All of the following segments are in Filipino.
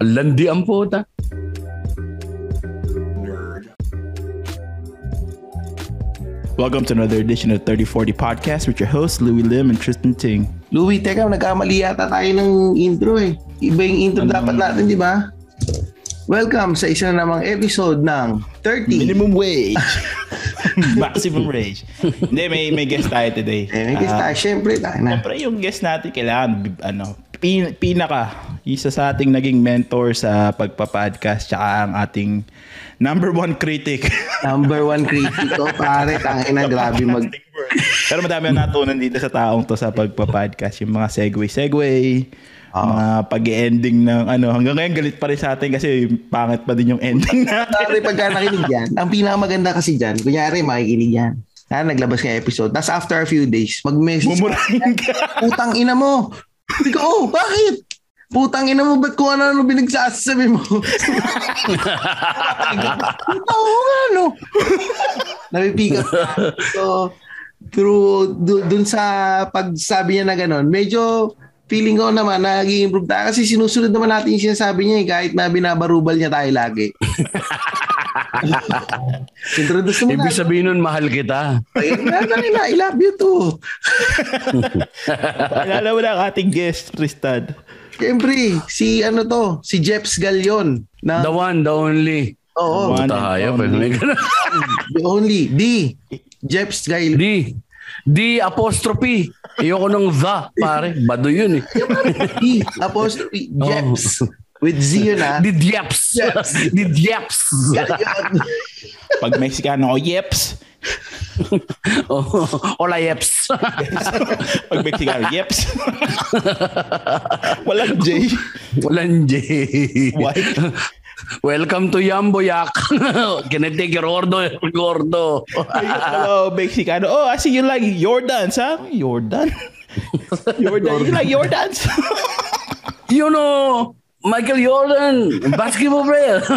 Landi ang puta. Welcome to another edition of 3040 Podcast with your hosts, Louis Lim and Tristan Ting. Louie, teka, nagkamali yata tayo ng intro eh. Iba yung intro Ano? dapat natin, di ba? Welcome sa isa na namang episode ng 30. Minimum wage. Maximum wage. Hindi, may, may guest tayo today. Eh, may guest Ah, tayo. Siyempre, tayo na. Siyempre, yung guest natin, kailangan, ano, pin, pinaka, isa sa ating naging mentor sa pagpa-podcast, tsaka ang ating number one critic. Number one critic ko, pare. Tangin na, grabe mag... Pero madami ang natunan dito sa taong to sa pagpa-podcast. Yung mga segue-segue, Ah. mga pag-ending ng ano. Hanggang ngayon galit pa rin sa atin kasi pangit pa din yung ending natin. Pare, pagka nakinig yan, ang pinakamaganda kasi dyan, kunyari, makikinig yan. Ha, naglabas ka episode. Tapos after a few days, mag-message Mumurahin ka. putang ina mo. Hindi oh, bakit? Putang ina mo, ba't kung ano-ano binagsasabi mo? Oo nga, no? Napipigat. So, through, du- dun sa pagsabi niya na gano'n, medyo feeling ko naman nag-improve tayo kasi sinusunod naman natin yung sinasabi niya eh, kahit na binabarubal niya tayo lagi. Introduce mo na. Ibig sabihin nun, mahal kita. Ayun na, na, I love you too. Alala mo na ang ating guest, Tristan. Siyempre, si ano to, si Jeps Galion. Na, The one, the only. oo, One Tayo, only. the only, D. Jeps Galion. D. D apostrophe. Ayoko ng the, pare. Bado yun eh. D, apostrophe, Jeps. With Z yun ah. Di Dieps. Di Dieps. Galion. Pag Mexicano, oh, yeps. Oh, Hola, Yeps. Pag Mexicano, yeps. Walang J. Walang J. Why? Welcome to Yamboyak. Can I take your order, gordo? Hello, Mexicano. Oh, I see you like your dance, huh? Your dance? Your dance. You like your dance? you know, Michael Jordan, basketball player.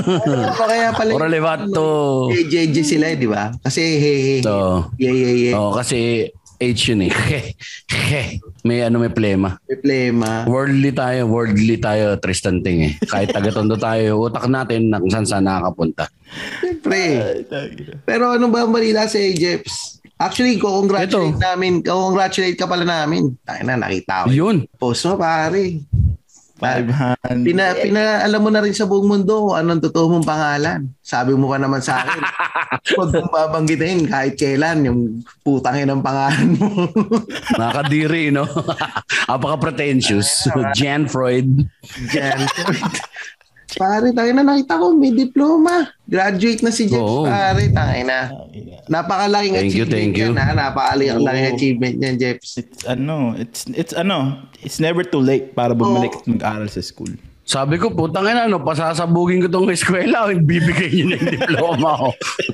Ano kaya pala Ora levato. JJ sila, di ba? Kasi hey, hey, So, yeah, yeah, yeah. oh, kasi H yun eh. may ano, may plema. May plema. Worldly tayo, worldly tayo, Tristan Ting eh. Kahit taga-tondo tayo, utak natin na kung saan saan nakakapunta. Siyempre. Pero ano ba ang balita sa Jeps? Actually, ko-congratulate Ito. namin. Ko-congratulate ka pala namin. Tayo na, nakita ko. Yun. Post mo, pare. 500. Pina, pina, alam mo na rin sa buong mundo kung anong totoo mong pangalan. Sabi mo pa naman sa akin, huwag mong babanggitin kahit kailan yung putangin ng pangalan mo. Nakakadiri, no? Apaka-pretentious. Jan Freud. Jan. Pare, tayo na nakita ko, may diploma. Graduate na si Jeff, Oo. pare. Tayo na. Napakalaking Thank you, achievement thank you. yan, ha? Napakalaking Oo. achievement yan, Jeps. It's ano, it's it's ano, it's never too late para bumalik at mag-aral sa school. Sabi ko, putang ina, no, pasasabugin ko tong eskwela, bibigay niyo ng diploma ko.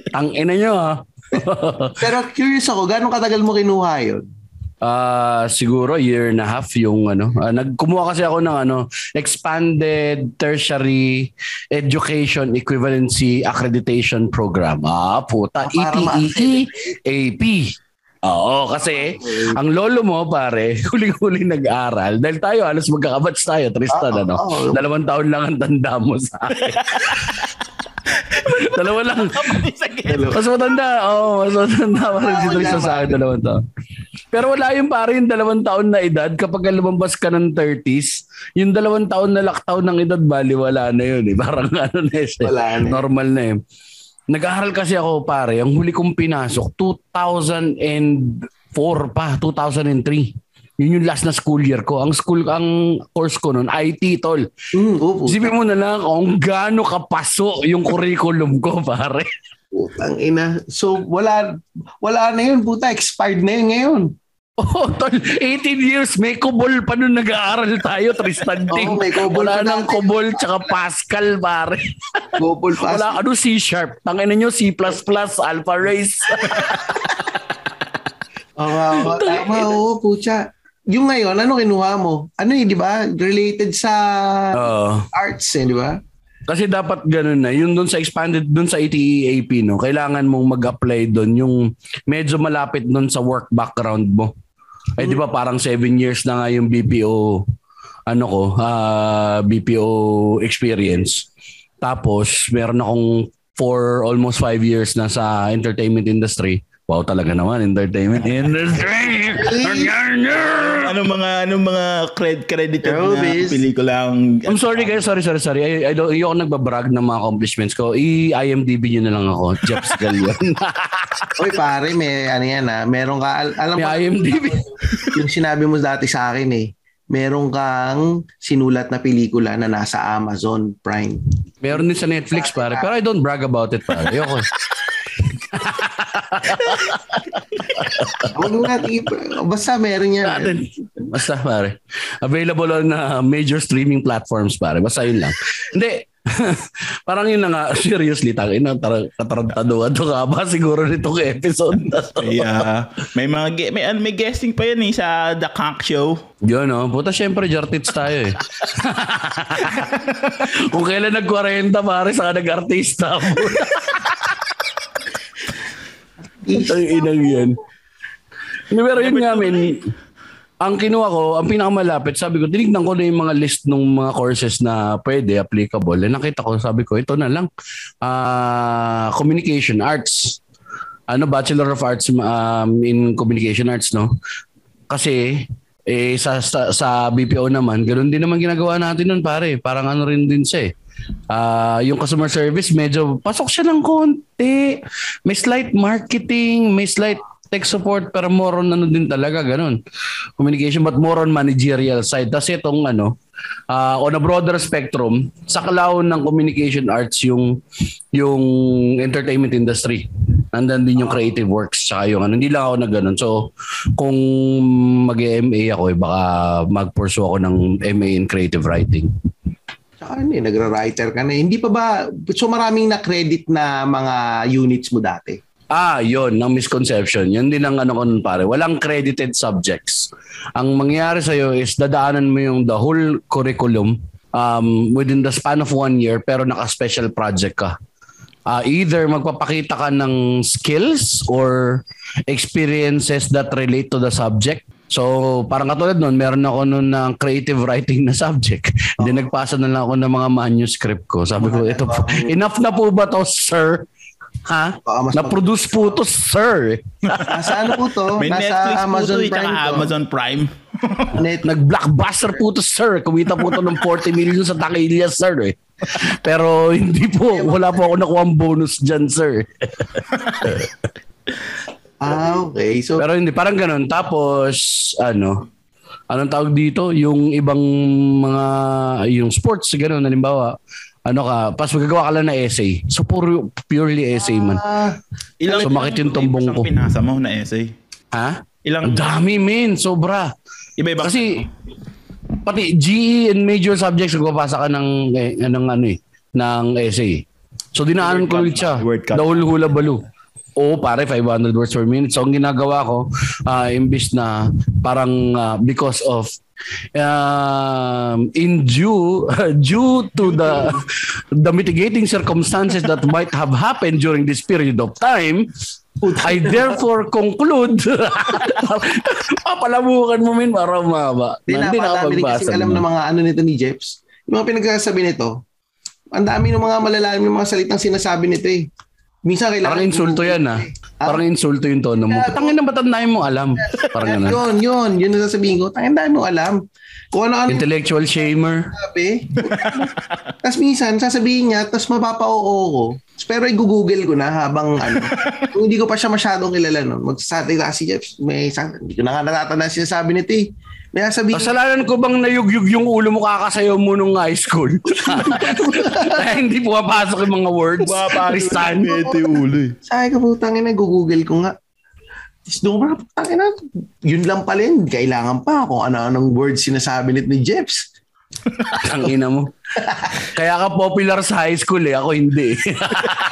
Tang ina niyo, ha? Pero curious ako, gano'ng katagal mo kinuha yun? Ah, siguro year and a half yung ano. Ah, nagkumuha kasi ako ng ano, expanded tertiary education equivalency accreditation program. Ah, puta, Ah, ETEE AP. Oo, kasi ang lolo mo pare, huling-huling nag-aral. Dahil tayo, halos magkakabats tayo, Tristan, Ah, ano? oo. Dalawang taon lang ang tanda mo sa akin. Dalawa lang. Mas matanda. Oo, mas matanda pa rin si Tristan sa akin, dalawang taon. Pero wala yung pare yung dalawang taon na edad. Kapag lumabas ka ng 30s, yung dalawang taon na lockdown ng edad, bali wala na yun. Eh. Parang ano na eh. Wala na. Normal na eh. Nag-aaral kasi ako pare, ang huli kong pinasok, 2004 pa, 2003. Yun yung last na school year ko. Ang school, ang course ko noon, IT tol. Hmm, opo. Isipin mo na lang kung gaano kapaso yung curriculum ko, pare. Putang ina. So, wala, wala na yun. Puta, expired na yun ngayon. Oh, tol, 18 years, may kubol pa nun nag-aaral tayo, Tristan Ting. Oo, may kubol Wala nang kubol tsaka Pascal, pare. Gopol pass. Wala ano C-sharp. Tangin nyo, C++, Alpha Race. Oo, oo, tama, oo, pucha. Yung ngayon, ano kinuha mo? Ano yun, di ba? Related sa Oo. arts, eh, di ba? Kasi dapat ganun na. Yung doon sa expanded, doon sa ATEAP, no, kailangan mong mag-apply doon yung medyo malapit doon sa work background mo. Ay, di ba parang seven years na nga yung BPO ano ko, ah, BPO experience. Tapos, meron akong for almost five years na sa entertainment industry. Wow, talaga naman, entertainment industry! Anong mga anong mga cred credited na Showbiz. pelikula ang I'm sorry guys, sorry, sorry, sorry. I, I don't, ayoko nagbabrag ng mga accomplishments ko. I-IMDB nyo na lang ako. Jeps Galion. Oy pare, may ano yan ha. Meron ka, al- alam May mo, IMDb. yung sinabi mo dati sa akin eh. Meron kang sinulat na pelikula na nasa Amazon Prime. Meron din sa Netflix, pare. Pero I don't brag about it, pare. Ayoko. Huwag nga, basta meron yan. Natin. Basta, pare. Available on uh, major streaming platforms, pare. Basta yun lang. Hindi. Parang yun na nga, seriously, tangin na, tar- katarantaduhan to ka ba siguro nitong episode na to. Yeah. may mga ge- may ano, may guesting pa yan eh sa The Conk Show. Yun, no? Puta, syempre, jartits tayo eh. Kung kailan nag-40, pare, saka nag-artista. Ang inang yan. Pero yun nga, men, ang kinuha ko, ang pinakamalapit, sabi ko, tinignan ko na yung mga list ng mga courses na pwede, applicable. And nakita ko, sabi ko, ito na lang. Ah, communication Arts. Ano, Bachelor of Arts um, in Communication Arts, no? Kasi, eh, sa, sa, sa BPO naman, ganoon din naman ginagawa natin nun, pare. Parang ano rin din siya eh. Ah, yung customer service, medyo pasok siya ng konti. May slight marketing, may slight tech support, pero more on ano din talaga, ganun. Communication, but more on managerial side. Kasi itong ano, ah, on a broader spectrum, sa kalaon ng communication arts yung yung entertainment industry. Nandan din yung creative works tsaka yung ano. Hindi lang ako na ganun. So, kung mag-MA ako, eh, baka mag-pursue ako ng MA in creative writing. Tsaka ano eh, nagra-writer ka na. eh. Hindi pa ba, so maraming na-credit na mga units mo dati? Ah, yon ng misconception. Yun din ang ano ko pare. Walang credited subjects. Ang mangyayari sa'yo is dadaanan mo yung the whole curriculum um, within the span of one year pero naka-special project ka. Ah, either magpapakita ka ng skills or experiences that relate to the subject. So, parang katulad nun, meron ako nun ng creative writing na subject. Then nagpasa na lang ako ng mga manuscript ko. Sabi ko, ito po, enough na po ba to, sir? Ha? Na-produce po to, sir. Nasa ano po to? May Nasa Netflix Amazon po to, eh, Prime to. Amazon Prime. Net- Nag-blockbuster po to, sir. Kumita po to ng 40 million sa Takilya, sir. Eh. Pero hindi po, wala po ako nakuha bonus dyan, sir. ah, okay. So, Pero hindi, parang ganun. Tapos, ano, anong tawag dito? Yung ibang mga, yung sports, ganun, halimbawa, ano ka, pas magagawa ka lang na essay. So, puro, purely essay man. ah, Ilang Sumakit yung tumbong ko. pinasa mo na essay. Ha? Ilang Ang dami, men. Sobra. iba-iba Kasi, pati GE and major subjects, nagpapasa ka ng, eh, ng ano eh, ng essay. So, dinaanan Word ko ulit siya. The whole hula baloo. Oo, pare, 500 words per minute. So, ang ginagawa ko, ah, imbis na parang ah, because of um, in due due to the the mitigating circumstances that might have happened during this period of time I therefore conclude papalamukan mo min para umaba Hindi, nakapagbasa kasi alam ng mga ano nito ni Jeps. Yung mga pinagsasabi nito, ang dami ng mga malalalim yung mga salitang sinasabi nito eh. Minsan kailangan... Parang insulto yan ah. Parang insulto yung tono mo. Tangin na dami mo alam? Parang ganun. Yun, yun. Yun ang sasabihin ko. Tangin dami mo alam. Kung ano-ano yung Intellectual shamer. sabi. tapos minsan, sasabihin niya, tapos mapapa-oo ko. Pero i-google ko na habang ano. Kung hindi ko pa siya masyadong kilala nun. Magsasalita si Jeff. May, hindi ko na nga natatanda sinasabi nito eh. May sasabihin. Kasalanan ko bang nayugyug yung ulo mo kakasayaw mo nung high school? Kaya hindi pumapasok yung mga words. Tristan. Ito yung ulo eh. Sabi ko, putang ina, google ko nga. Tapos doon ko na, putang ina, yun lang pala yun. Kailangan pa kung ano-anong words sinasabi nito ni Jeps. Ang ina mo. Kaya ka popular sa high school eh. Ako hindi.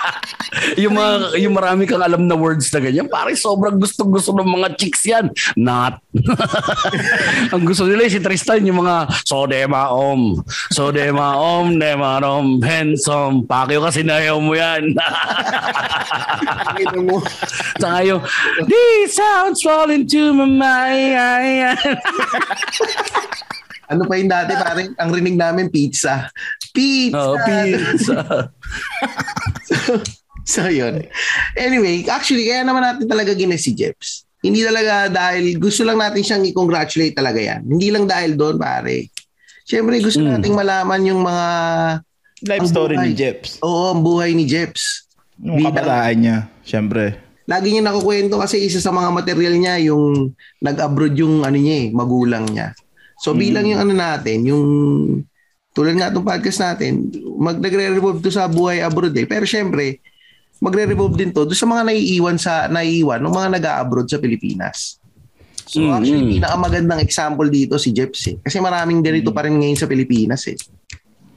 yung mga yung marami kang alam na words na ganyan, pare sobrang gusto-gusto ng mga chicks yan. Not. Ang gusto nila eh, si Tristan yung mga sodema om. Sodema om, dema om, handsome. Pakyo kasi nayaw mo yan. Mo. Saka yung, these sounds fall into my mind. Ano pa yung dati, parang ang rinig namin, pizza. Pizza! Oh, pizza. So, yun. Anyway, actually, kaya naman natin talaga gina si Jeps. Hindi talaga dahil gusto lang natin siyang i-congratulate talaga yan. Hindi lang dahil doon, pare. Siyempre, gusto Mm. nating malaman yung mga, Life story buhay. ni Jeps. oo, ang buhay ni Jeps. Yung Bilang- kabataan niya, syempre. Lagi niya nakukwento kasi isa sa mga material niya yung nag-abroad yung ano niya eh, magulang niya. So Mm. bilang yung ano natin, yung tulad nga itong podcast natin, mag nagre-revolve to sa buhay abroad eh. Pero syempre, magre-revolve din to doon sa mga naiiwan sa naiiwan ng mga nag-abroad sa Pilipinas. So Mm, actually, pinakamagandang example dito si Jeps eh. Kasi maraming ganito pa rin ngayon sa Pilipinas eh.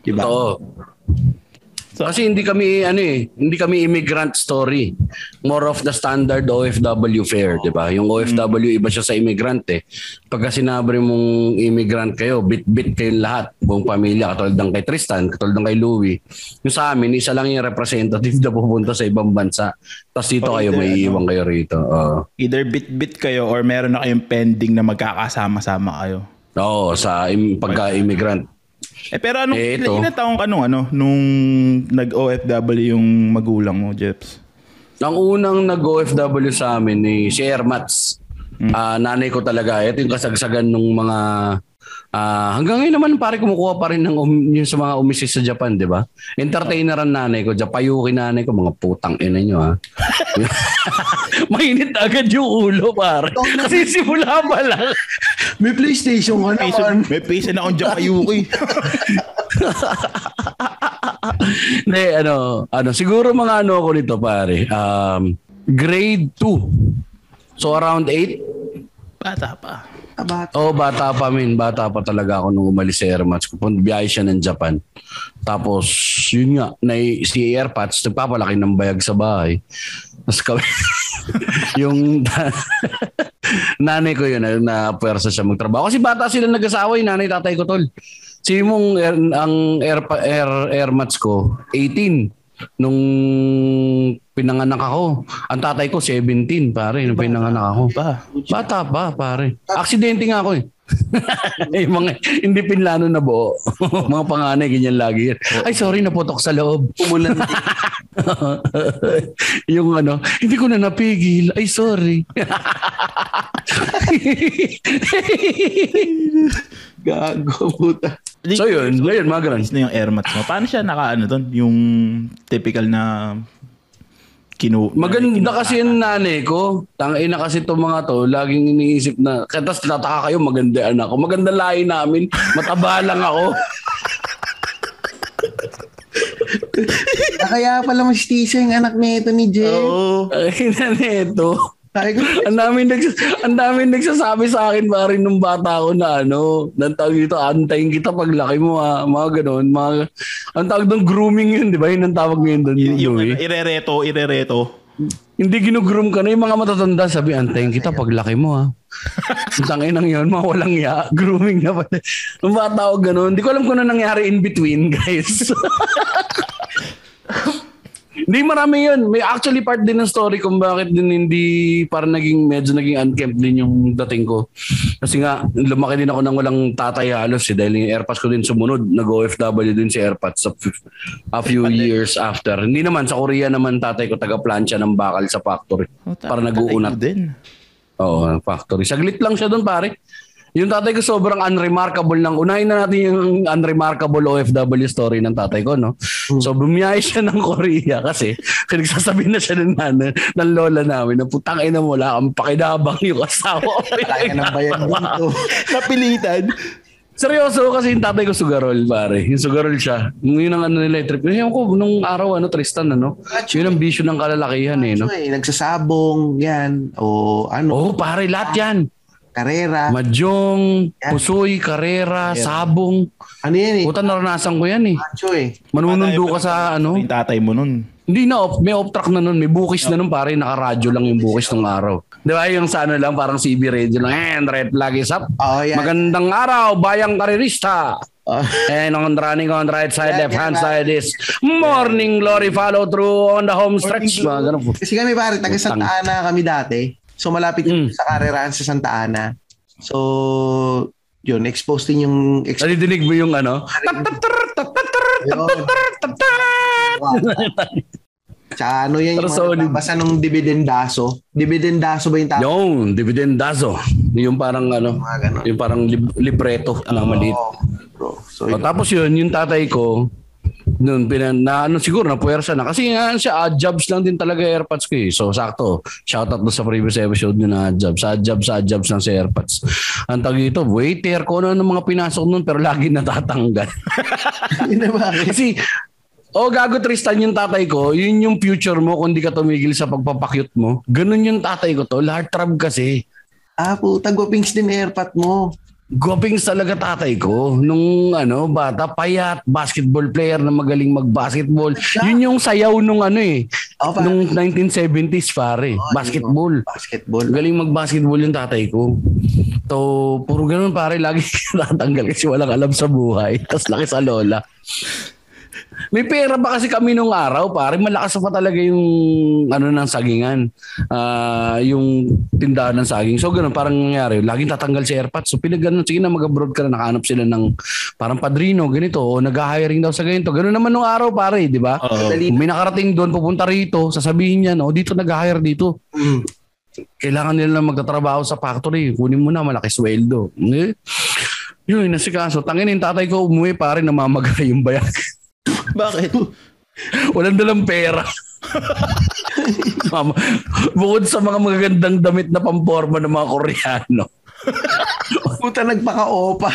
Diba? Oo. Kasi hindi kami ano eh, hindi kami immigrant story. More of the standard OFW fare, 'di ba? Yung OFW iba siya sa immigrant eh. Pagka sinabi mong immigrant kayo, bit-bit kayong lahat, buong pamilya, katulad ng kay Tristan, katulad ng kay Louie. Yung sa amin, isa lang yung representative na pupunta sa ibang bansa. Tapos dito Oh, kayo, may iwan kayo rito. Oo. either bit-bit kayo or meron na kayong pending na magkakasama-sama kayo. Oo, sa im- pagka-immigrant. Eh pero anong Eh, ito. ilan taong ka nung ano nung nag-OFW yung magulang mo, Jeps? Ang unang nag-OFW sa amin ni si Ermats. Ah, nanay ko talaga. Ito yung kasagsagan ng mga ah, hanggang ngayon naman pare kumukuha pa rin ng um, yung sa mga umisis sa Japan, di ba? Entertainer ang nanay ko, Japayuki nanay ko, mga putang ina nyo ha. Mainit agad yung ulo pare. Kasi simula pa lang. May PlayStation ka naman. may piso na akong Japayuki. Hindi, ano, ano, siguro mga ano ako nito pare. Um, grade 2. So around 8, Bata pa. Oo, oh, bata pa min. Bata pa talaga ako nung umalis sa Airmats. Kung biyahe siya ng Japan. Tapos, yun nga, na, si Airpods, nagpapalaki ng bayag sa bahay. Tapos kami, yung nanay ko yun, na, pwersa siya magtrabaho. Kasi bata sila nag-asawa, yung nanay, tatay ko tol. Si mong air, ang air, air, Airmats ko, 18 nung pinanganak ako. Ang tatay ko 17 pare nung pinanganak ako. Pa. Bata pa, pare. Aksidente nga ako eh. yung mga hindi pinlano na buo. mga panganay, ganyan lagi. Ay, sorry, naputok sa loob. umulan yung ano, hindi ko na napigil. Ay, sorry. Gago, puta. So yun, ngayon, mga ganun. Is na yung air mats mo. Paano siya naka ano doon? Yung typical na kinu Maganda kasi yung nanay ko. Tangina kasi itong mga to, laging iniisip na, katas tataka kayo, maganda yung anak ko. Maganda lahi namin, mataba lang ako. Ah, Kaya pala mestizo yung anak nito ni Jen. Oo. Ay, na neto. Sabi ko, ang daming nags ang daming nagsasabi sa akin pa rin nung bata ko na ano, nang tawag dito, antayin kita pag laki mo ha, mga ganun, mga, ang tawag doon grooming yun, di ba? Yun ang tawag ngayon doon. Y- yung ano, irereto, irereto. Hindi ginugroom ka na yung mga matatanda, sabi, antayin kita pag laki mo ha. Ang tangin nang yun, mga walang ya, grooming na pala. Nung bata ko ganun, hindi ko alam kung ano nangyari in between, guys. Hindi marami yun. May actually part din ng story kung bakit din hindi parang naging medyo naging unkempt din yung dating ko. Kasi nga, lumaki din ako ng walang tatay halos eh. Dahil yung airpods ko din sumunod. Nag-OFW din si airpods a, f- a few years after. Hindi naman, sa Korea naman tatay ko taga-plancha ng bakal sa factory. Oh, Para nag-uunat. din. Oo, factory. Saglit lang siya doon pare. Yung tatay ko sobrang unremarkable lang. Unahin na natin yung unremarkable OFW story ng tatay ko, no? So, bumiyahe siya ng Korea kasi nagsasabi na siya ng, nan- ng lola namin na putang ina mo, wala kang pakinabang yung asawa kaya ng bayan dito. Napilitan. Seryoso kasi yung tatay ko sugarol, pare. Yung sugarol siya. Yun ang ano nila, yung trip. Yung ko, nung araw, ano, Tristan, ano? Yun ang bisyo ng kalalakihan, eh, no? So, eh, nagsasabong, yan. O ano, Oo, oh, pare, lahat yan. Karera. Madyong, pusoy, karera, sabong. Ano yan eh? Puta, naranasan ko yan eh. Macho eh. Manunundo ka sa ano. Yung tatay mo nun. Hindi na, off, may off track na nun. May bukis na nun pare. Naka-radyo lang yung bukis ng araw. Di ba yung sa ano lang, parang CB radio lang. And red flag is up. Oh, yan. Magandang araw, bayang karirista. Oh. And on running on the right side, Yan, left yan, hand yan. side is morning glory follow through on the home stretch. Mga ganun po. Kasi kami pare, taga Santa Ana kami dati. So malapit Mm. sa karerahan sa Santa Ana. So Yun, expose din yung... Expose Nadidinig mo yung ano? Tsaka ano yan yung mga nabasa ng dividendaso. Dividendaso ba yung tawag? Yung dividendazo. Yung parang ano, yung parang lib- libreto na maliit. Oo, bro. So, O, tapos yun, yung tatay ko, noon pinan na ano siguro na puwersa na kasi nga siya odd jobs lang din talaga airpods ko eh. So sakto. Shout out sa previous episode nyo na odd jobs. Odd jobs, odd jobs lang sa airpods. Ang tag ito, waiter ko ano ng mga pinasok noon pero lagi natatanggal. Kasi Oh, gago Tristan yung tatay ko, yun yung future mo kung di ka tumigil sa pagpapakyut mo. Ganun yung tatay ko to, heart trap kasi. Ah, puta, gwapings din airpot mo. Gopings talaga tatay ko. Nung ano, bata, payat, basketball player na magaling mag-basketball. Yun yung sayaw nung ano eh. Oh, nung 1970s pare. basketball. Basketball. Galing mag-basketball yung tatay ko. To, puro ganun pare, lagi natanggal kasi walang alam sa buhay. Tapos laki sa lola. May pera ba kasi kami nung araw, pare? Malakas pa talaga yung ano ng sagingan. Ah, yung tindahan ng saging. So ganun, parang nangyari. Laging tatanggal si airpods. So pinag ganun, sige na mag-abroad ka na, nakahanap sila ng parang padrino, ganito. O nag-hiring daw sa ganito. Ganun naman nung araw, pare, di ba? Kung may nakarating doon, pupunta rito, sasabihin niya, no, dito nag-hire dito. Mm. Kailangan nila na magtatrabaho sa factory. Kunin mo na, malaki sweldo. Eh, yun, nasikaso. Tangin yung tatay ko umuwi, pare, namamagay yung bayak. Bakit? Walang dalang pera. Mama, bukod sa mga magagandang damit na pamporma ng mga Koreano. Puta, nagpaka-opa.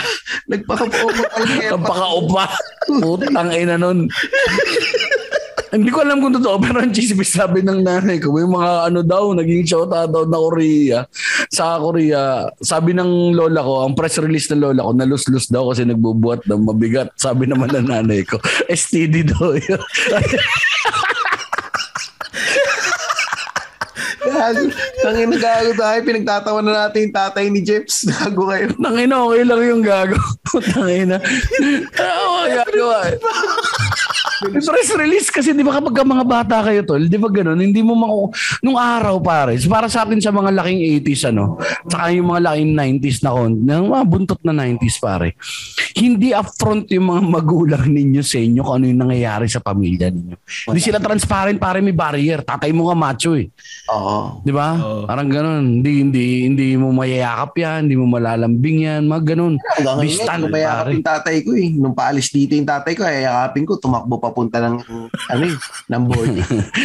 Nagpaka-opa. Napaka-upa. Putang ina nun. Hindi ko alam kung totoo, pero ang chismis sabi ng nanay ko, may mga ano daw, naging shota daw na Korea. Sa Korea, sabi ng lola ko, ang press release ng lola ko, nalus-lus daw kasi nagbubuhat ng mabigat. Sabi naman ng nanay ko, STD daw yun. Tangin na gago tayo. Pinagtatawa na natin yung tatay ni Jeps. Gago kayo. Tangina, okay lang yung gago. Tangina. Oo, gago. Press release kasi di ba kapag mga bata kayo tol, di ba ganun, hindi mo maku... Nung araw pare, para sa atin sa mga laking 80s ano, saka yung mga laking 90s na kon, ng mga buntot na 90s pare, hindi upfront yung mga magulang ninyo sa inyo kung ano yung nangyayari sa pamilya ninyo. Hindi sila transparent pare, may barrier. Tatay mo nga macho eh. Oo. Di ba? Oo. Parang ganun. Hindi, hindi, hindi mo mayayakap yan, hindi mo malalambing yan, mga ganun. Hanggang ngayon, Distant, nung mayakap pare. yung tatay ko eh. Nung paalis dito yung tatay ko, ay yakapin ko, tumakbo papunta ng, ano eh, ng board.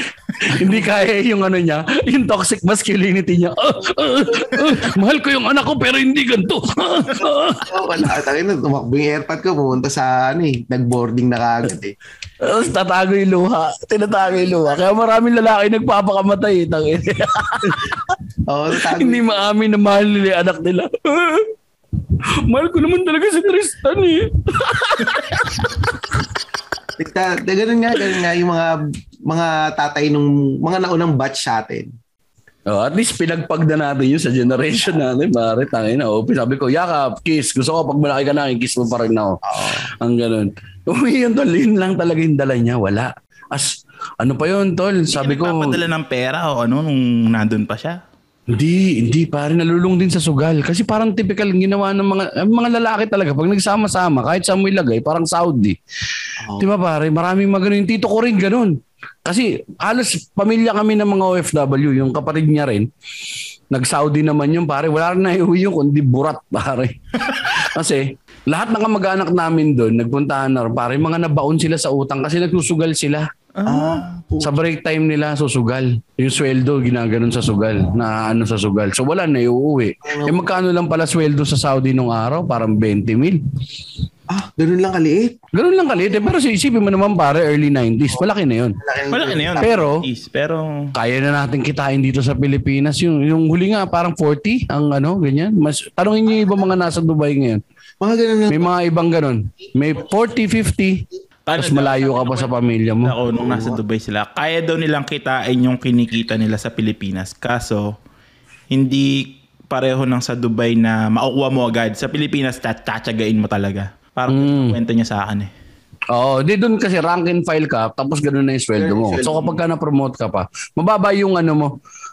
hindi kaya yung ano niya, yung toxic masculinity niya. Ah, ah, ah, mahal ko yung anak ko pero hindi ganito. Oh, wala. Takin na, tumakbo yung airpod ko, pumunta sa, ano eh, nag-boarding na kagad eh. Tapos tatago yung luha. Tinatago yung luha. Kaya maraming lalaki nagpapakamatay. eh, tangin. Tatago. hindi maamin na mahal nila yung anak nila. Ah, mahal ko naman talaga si Tristan eh. Nagta, da- ganun nga, ganun nga yung mga mga tatay nung mga naunang batch sa atin. Oh, at least pinagpag na natin yun sa generation natin, pare. Tangin na. Oh, sabi ko, yakap, kiss. Gusto ko pag malaki ka na, kiss mo pa rin ako. Ang ganun. Uy, yun tol, yun lang talaga yung dala niya. Wala. As, ano pa yun, tol? Sabi ko, Nagpapadala ng pera o ano nung nandun pa siya. Hindi, hindi, pare. Nalulung din sa sugal. Kasi parang typical ginawa ng mga, ang mga lalaki talaga. Pag nagsama-sama, kahit saan mo ilagay, parang Saudi. Oo. Di ba pare? Maraming. Yung tito ko rin ganun. Kasi halos pamilya kami ng mga OFW. Yung kapatid niya rin. Nag-Saudi naman yun pare. Wala rin na iuwi yun kundi burat pare. kasi lahat ng kamag-anak namin doon, nagpuntahan na rin, pare. Mga nabaon sila sa utang kasi nagsusugal sila. Ah, Sa break time nila, susugal. Yung sweldo, ginaganon sa sugal. Na ano sa sugal. So wala na iuwi. Eh magkano lang pala sweldo sa Saudi nung araw? Parang 20 mil. ah, ganun lang kaliit. Ganun lang kalit. eh. Pero isipin mo naman pare, early 90s. Malaki na yun. Malaki na yun. Pero- pero Kaya na natin kitain dito sa Pilipinas. Yung, yung huli nga, parang 40 ang ano, ganyan. Mas, tanongin niyo yung ibang mga nasa Dubai ngayon. Mga ganun lang. May mga ibang ganun. May 40, 50. Tapos malayo ka pa sa pamilya mo. ako nung nasa Dubai sila, kaya daw nilang kitain yung kinikita nila sa Pilipinas. Kaso, hindi pareho ng sa Dubai na makukuha mo agad. Sa Pilipinas, tatsagain mo talaga. Parang Mm. kwento niya sa akin eh. Oo, di doon kasi rank and file ka, tapos ganun na yung sweldo mo. So kapag ka na-promote ka pa, mababa yung ano mo,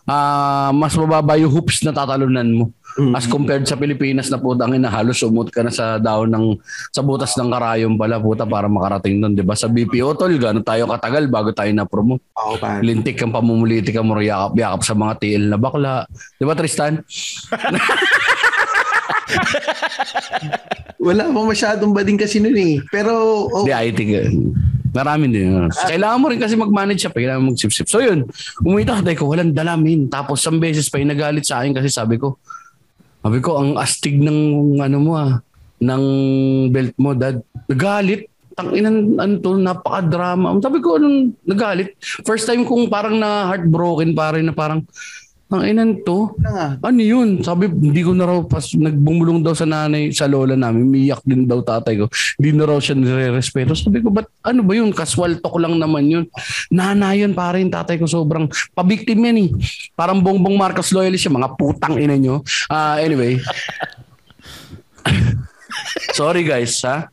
ah, mas mababa yung hoops na tatalunan mo. Mm. As compared sa Pilipinas na putang ina halos umot ka na sa daon ng sa butas ng karayom pala puta para makarating doon, 'di ba? Sa BPO tol, gano'n tayo katagal bago tayo na promo. Oo, pare. Lintik ang pamumuliti ka mo yakap-yakap sa mga TL na bakla. 'Di ba Tristan? Wala pa masyadong bading kasi nun eh. Pero, oh, Hindi, I think uh, marami din. yun. Kailangan mo rin kasi mag-manage siya. Kailangan mo mag-sip-sip. So yun, umita ka ko, walang dalamin. Tapos isang beses pa yung nagalit sa akin kasi sabi ko, sabi ko, ang astig ng ano mo ah, ng belt mo, dad. Nagalit. Tanginan, ano to, napaka-drama. Sabi ko, anong nagalit? First time kong parang na heartbroken pare na parang, ang inan to, ano yun? Sabi, hindi ko na raw, pas, nagbumulong daw sa nanay, sa lola namin, umiyak din daw tatay ko. Hindi na raw siya nire-respeto. Sabi ko, ba't ano ba yun? Casual talk lang naman yun. Nana yun, pare yung tatay ko sobrang pabiktim yan eh. Parang bongbong Marcos loyalist siya, mga putang ina nyo. Ah, anyway. Sorry guys, ha?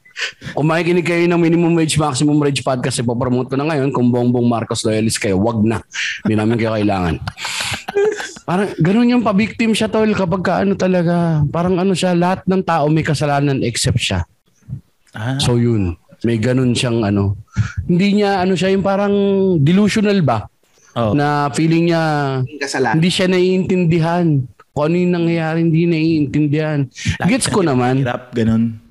Kung makikinig kayo ng Minimum Wage Maximum Wage Podcast, ipopromote ko na ngayon. Kung bongbong Marcos loyalist kayo, wag na. Hindi namin kayo kailangan. Parang ganun yung pabiktim siya tol kapag ka ano talaga. Parang ano siya, lahat ng tao may kasalanan except siya. Ah. So yun, may ganun siyang ano. Hindi niya ano siya yung parang delusional ba? Oh. Na feeling niya kasalanan. hindi siya naiintindihan. Kung ano yung nangyayari, hindi naiintindihan. Gets ko naman. Hirap, ganun.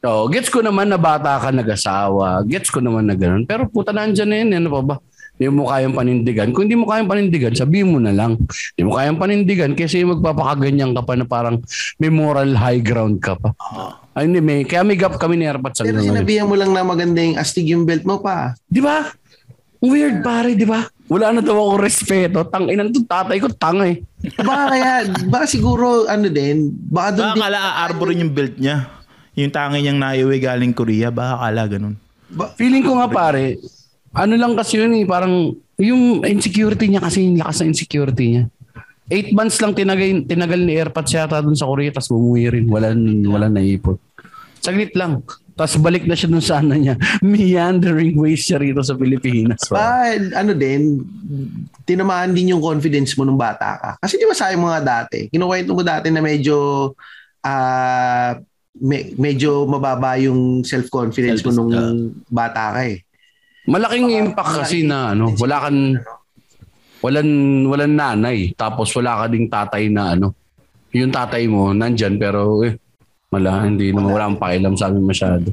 Oo, gets ko naman na bata ka nag-asawa. Gets ko naman na ganun. Pero puta nandyan na yun. Ano pa ba? Hindi mo kayang panindigan. Kung hindi mo kayang panindigan, sabihin mo na lang. Hindi mo kayang panindigan kasi magpapakaganyan ka pa na parang may moral high ground ka pa. Ay, hindi, may, kaya may gap kami ni Erpat sa Pero sinabihan mo lang na maganda yung astig yung belt mo pa. Di ba? Weird pare, di ba? Wala na daw ako respeto. Tang inan to, tatay ko tanga eh. Baka kaya, baka siguro ano din, baka doon Baka din, kala aarborin yung belt niya. Yung tangi niyang naiuwi galing Korea, baka kala ganun. ba, Feeling ko nga pare, ano lang kasi yun eh, parang yung insecurity niya kasi yung lakas ng insecurity niya. Eight months lang tinagay, tinagal ni Airpods yata dun sa Korea tapos bumuwi rin. Wala, wala naipon. Saglit lang. Tapos balik na siya dun sa ano niya. Meandering ways siya rito sa Pilipinas. ba, ano din, tinamaan din yung confidence mo nung bata ka. Kasi di ba sa mga dati, kinukwento ko dati na medyo ah me- medyo mababa yung self-confidence mo nung bata ka eh. Malaking impact kasi na ano, wala kang walang walang nanay tapos wala ka ding tatay na ano. Yung tatay mo nandyan pero eh wala hindi naman wala akong pakialam sa amin masyado.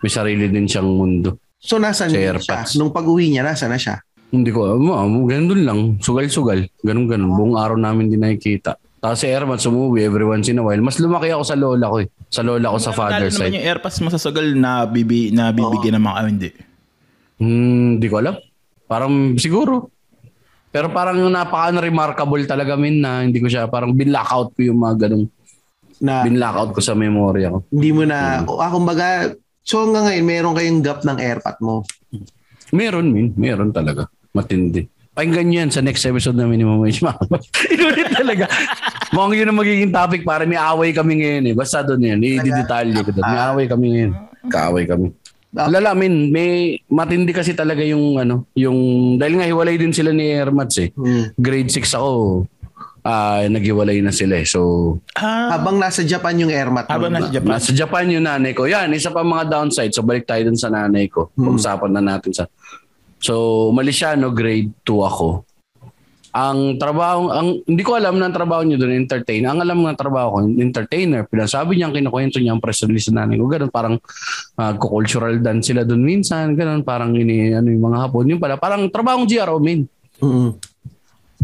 May sarili din siyang mundo. So nasan Sa siya? Nung pag-uwi niya, nasa na siya? Hindi ko, um, ganun lang. Sugal-sugal. Ganun-ganun. Buong araw namin din nakikita. Tapos si Erman sumuwi every once in a while. Mas lumaki ako sa lola ko eh. Sa lola ko sa father naman side. yung airpass mo sa sugal na, bibi, na bibigyan ng mga ah, hindi. Hmm, di ko alam. Parang siguro. Pero parang napaka-remarkable talaga min na hindi ko siya, parang binlockout ko yung mga ganung, Na binlockout ko sa memorya ko. hindi mo na, o ah, kumbaga, so hanggang ngayon, meron kayong gap ng airpot mo. Meron min, meron talaga. Matindi. Pakinggan nyo yan sa next episode na Minimum Wage Mama. Inulit talaga. Mukhang yun ang magiging topic para may away kami ngayon eh. Basta doon yan. I-detalye ko doon. May away kami ngayon. Kaaway kami. Lala, min, may matindi kasi talaga yung ano, yung dahil nga hiwalay din sila ni Ermats eh. Hmm. Grade 6 ako, ah naghiwalay na sila eh. So, Ah, Habang nasa Japan yung airmat mo. habang nasa Japan. nasa Japan yung nanay ko. Yan, isa pa mga downside. So, balik tayo dun sa nanay ko. Pag-usapan na natin sa... So, umalis siya, no, grade 2 ako. Ang trabaho, ang hindi ko alam na ang trabaho niyo doon, entertain. Ang alam ng trabaho ko, entertainer. Pinasabi niya, kinukwento niya ang press release ng nanay ko. Ganun, parang uh, cultural dance sila doon minsan. Ganun, parang ini, ano, yung mga hapon. Yung pala, parang trabahong GRO, min. Mm-mm.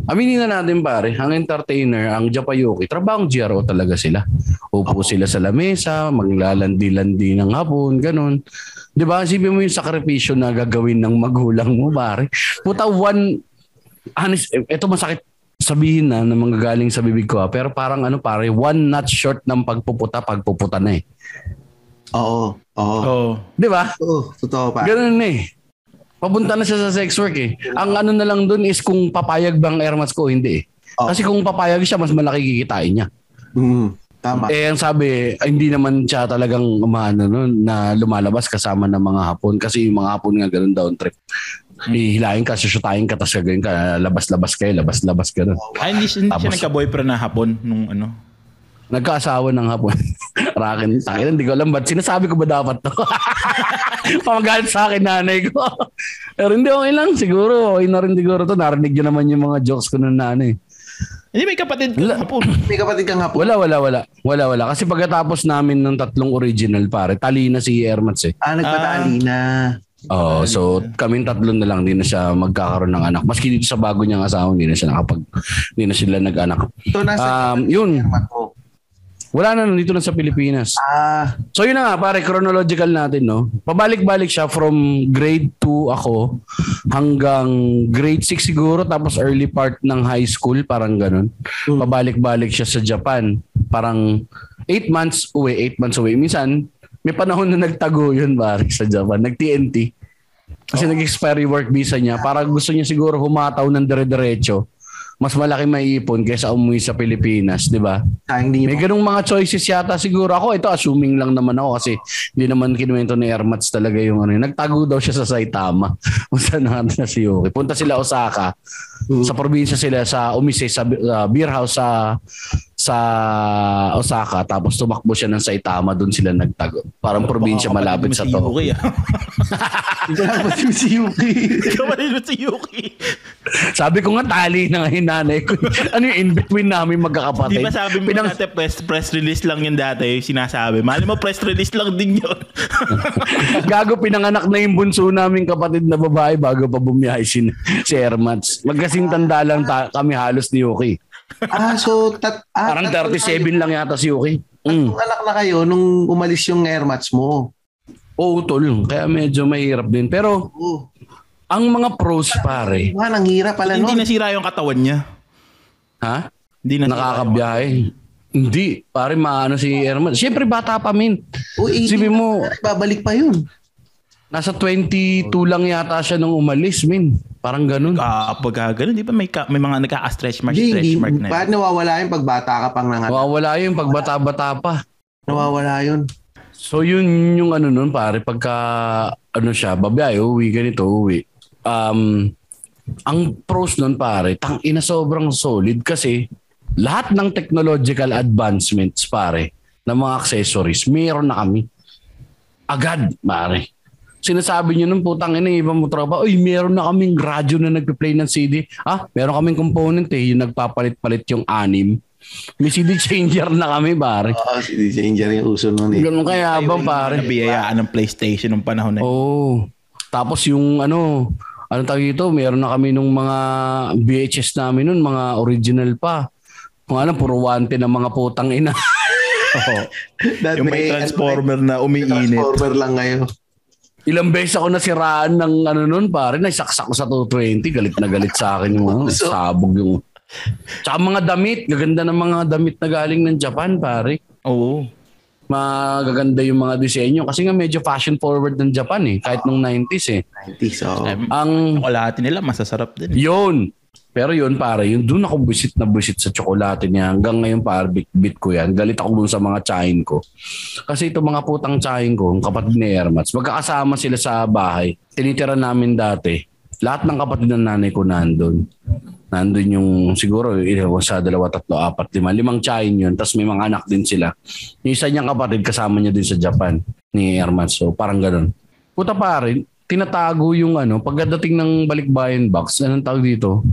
Aminin na natin pare, ang entertainer, ang Japayuki, trabahong GRO talaga sila. Upo sila sa lamesa, maglalandi-landi ng hapon, ganun. Di ba? Isipin mo yung sakripisyo na gagawin ng magulang mo, pare. Puta, one, honest, ito masakit sabihin na na manggagaling sa bibig ko, ah, pero parang ano pare, one not short ng pagpuputa, pagpuputa na eh. Oo. Oo. Oo. Di ba? Oo. Totoo pa. Ganun na eh. Papunta na siya sa sex work eh. Ang ano na lang dun is kung papayag bang airmats ko o hindi eh. Oh. Kasi kung papayag siya, mas malaki kikitain niya. Mm. Tama. Eh, ang sabi, ay, hindi naman siya talagang umano no, na lumalabas kasama ng mga hapon. Kasi yung mga hapon nga ganun down trip. Hihilahin ka, susyutahin ka, tapos gagawin ka, labas-labas kayo, labas-labas ka nun. Ay, hindi, hindi siya Tapos- nagka-boyfriend na hapon nung ano. Nagkaasawa ng hapon. Rakin, takin, hindi ko alam ba't sinasabi ko ba dapat to? Pamagalit sa akin nanay ko. Pero hindi okay lang, siguro. Okay na rin siguro to. Narinig nyo naman yung mga jokes ko ng nanay. Hindi, may kapatid ka Wala. hapon. May kapatid kang hapon. Wala, wala, wala. Wala, wala. Kasi pagkatapos namin ng tatlong original pare, tali na si Ermats eh. Ah, nagpatali na. Oh, so kaming tatlo na lang, hindi na siya magkakaroon ng anak. Maski dito sa bago niyang asawa, hindi na siya nakapag, hindi na sila nag-anak. So, nasa Um, yun. Wala na, nandito na sa Pilipinas. Ah, So yun na nga pare, chronological natin no. Pabalik-balik siya from grade 2 ako hanggang grade 6 siguro tapos early part ng high school parang ganun. Pabalik-balik siya sa Japan. Parang 8 months uwi, 8 months uwi. Minsan may panahon na nagtago yun pare sa Japan, nag-TNT. Kasi nag-expire yung work visa niya. Parang gusto niya siguro humataw ng dire-diretso. Mas malaki maiipon kaysa umuwi sa Pilipinas, di ba? ah, hindi May ganung mga choices yata siguro ako. Ito assuming lang naman ako kasi hindi naman kinuwento ni Ermats talaga yung ano. Nagtago daw siya sa Saitama. Kung saan na na si Yuki. Punta sila Osaka. Sa probinsya sila sa umise sa uh, beer house sa sa Osaka tapos tumakbo siya ng Saitama doon sila nagtago. Parang probinsya Baka malapit sa to. Yuki, ah. Dapat yung si Yuki. Kapatid mo si Yuki. Sabi ko nga tali na nga yung nanay ko. ano yung in between namin magkakapatid? Di ba sabi mo Pinang- dati press, press release lang yun dati yung sinasabi. Mali mo press release lang din yun. Gago pinanganak na yung bunso namin kapatid na babae bago pa bumiyahe si, si Ermats. Magkasing tanda lang ta- kami halos ni Yuki. ah, so, tat, ah, Parang tatlo 37 kayo. lang yata si Yuki. Mm. Anak na kayo nung umalis yung airmats mo. Oo, tol. Kaya medyo mahirap din. Pero Oh. Ang mga pros pare, Man, ang hirap pala Hindi nun. nasira yung katawan niya. ha? Hindi nasira. Nakakabiyahe. Hindi. Pare, maano si Ermats. Siyempre, bata pa min. O, 18 Sabi mo- na, babalik pa yun. Nasa 22 lang yata siya nung umalis, min. Parang ganun. Kapag uh, ganun, di ba may, ka, may mga nagka-stretch mark, Hindi, stretch hindi. mark na yun. Bakit nawawala yun pag bata ka pang nanganak? Mawawala yun pag bata-bata pa. Nawawala yun. So yun yung ano nun pare pagka ano siya babae uwi ganito uwi. Um ang pros nun pare tang ina sobrang solid kasi lahat ng technological advancements pare ng mga accessories meron na kami. Agad pare. Sinasabi niyo nung putang ina ibang mo tropa, uy meron na kaming radyo na nagpe-play ng CD. Ah, meron kaming component eh, yung nagpapalit-palit yung anim. May CD changer na kami pare. Oo, si DJ Injury yung uso nun eh. Ganun kaya abang pare. Nabiyayaan ng PlayStation ng panahon na yun. Oo. Tapos yung ano, anong tawag ito, meron na kami nung mga VHS namin nun, mga original pa. Kung alam, puro wante ng mga putang ina. That Yung may may- transformer na umiinit. Transformer lang ngayon. Ilang beses ako nasiraan ng ano nun, pare, naisaksak ko sa 220, galit na galit sa akin yung ano, So- sabog yung... Tsaka mga damit, gaganda ng mga damit na galing ng Japan, pare. Oo. Magaganda yung mga disenyo. Kasi nga medyo fashion forward ng Japan eh, kahit nung 90s eh. 90s, oo. Um, Ang Chocolate nila, masasarap din. Yun. Pero yun pare, yun doon ako busit na busit sa tsokolate niya. Hanggang ngayon pare, bit-bit ko yan. Galit ako dun sa mga tsahin ko. Kasi ito mga putang tsahin ko, yung kapatid ni Ermats, magkakasama sila sa bahay. Tinitira namin dati. Lahat ng kapatid ng nanay ko nandun. Nandun yung siguro ilaw sa dalawa, tatlo, apat, lima. Limang tsahin yun. Tapos may mga anak din sila. Yung isa niyang kapatid kasama niya din sa Japan ni Ermats. So parang ganun. Puta pare, tinatago yung ano, pagdating ng balikbayan box, anong tawag dito?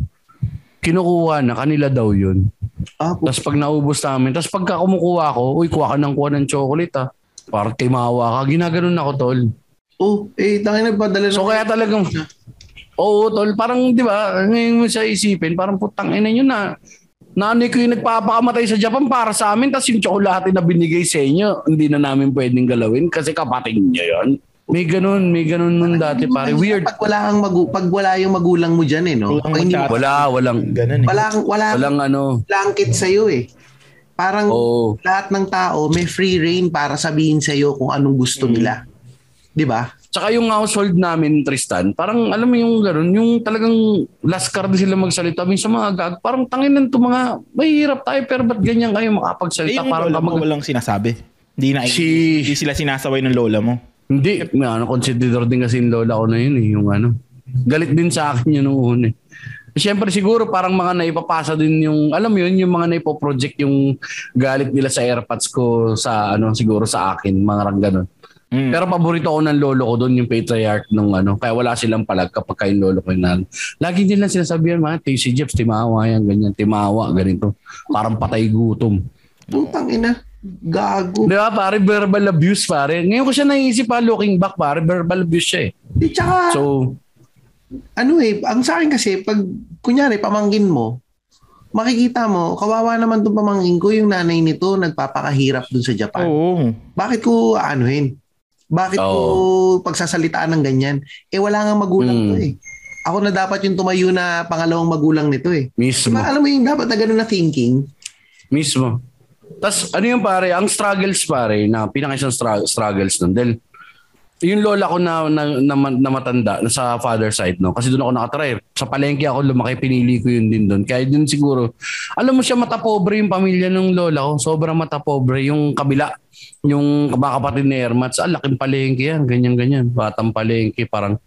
Kinukuha na, kanila daw yun. Ah, po. Tapos pag naubos namin, tapos pagka kumukuha ko, uy, kuha ka ng kuha ng chocolate ah. Parang timawa ka, ginaganon ako tol. Oh, eh, tangin na padala na. So kaya talagang, oo tol, parang di ba, ngayon mo sa isipin, parang putang ina nyo na, nanay ko yung nagpapakamatay sa Japan para sa amin, tapos yung tsokolate na binigay sa inyo, hindi na namin pwedeng galawin kasi kapatid nyo yun. May ganun, may ganun nun dati pare. Weird. Pag wala, kang magu- pag wala yung magulang mo dyan eh, no? Walang Pag hindi. Wala, walang, Ganun eh. wala, kang- wala walang ano, blanket sa'yo eh. Parang oo. lahat ng tao may free reign para sabihin sa'yo kung anong gusto Mm. nila. Di ba? Tsaka yung household namin, Tristan, parang alam mo yung gano'n, yung talagang last card sila magsalita. Minsan mga gag, parang tangin to mga, mahirap tayo pero ba't ganyan kayo Eh, makapagsalita? yung parang lola mo kamag- walang sinasabi. Hindi na Si- hindi sila sinasaway ng lola mo. Hindi, may ano, consider din kasi yung lola ko na yun eh, yung ano, Galit din sa akin yun noong una. eh. Siyempre siguro parang mga naipapasa din yung, alam mo yun, yung mga naipoproject yung galit nila sa airpods ko sa, ano, siguro sa akin, mga rang ganun. Mm. Pero paborito ko ng lolo ko doon, yung patriarch nung ano. Kaya wala silang palag kapag kayo lolo ko na. Lagi nila sinasabihan, mga, "Tay, si Jeps, timawa yan, ganyan, timawa, ganito. Parang patay gutom. Putang ina. Gago. Di ba, pare, verbal abuse, pare. Ngayon ko siya naisip pa, looking back, pare, verbal abuse siya eh. Di tsaka, So, ano eh, ang sa akin kasi, pag, kunyari, pamangkin mo, makikita mo, kawawa naman itong pamangkin ko, yung nanay nito, nagpapakahirap dun sa Japan. Oo. Bakit ko anuhin? Bakit ko pagsasalitaan ng ganyan? Eh, wala nga magulang Mm. to eh. Ako na dapat yung tumayo na pangalawang magulang nito eh. mismo. Diba, alam mo yung dapat na ganun na thinking? Mismo. Tapos ano yung pare, ang struggles pare, na pinaka isang stra- struggles nun. Dahil yung lola ko na, na, na, na matanda na sa father side, no? kasi doon ako nakatry. Sa palengke ako lumaki, pinili ko yun din doon. Kaya dun siguro, alam mo siya matapobre yung pamilya ng lola ko. Sobrang matapobre yung kabila. Yung mga kapatid ni Ermats, ah, laking palengke yan, ganyan-ganyan. Batang palengke, parang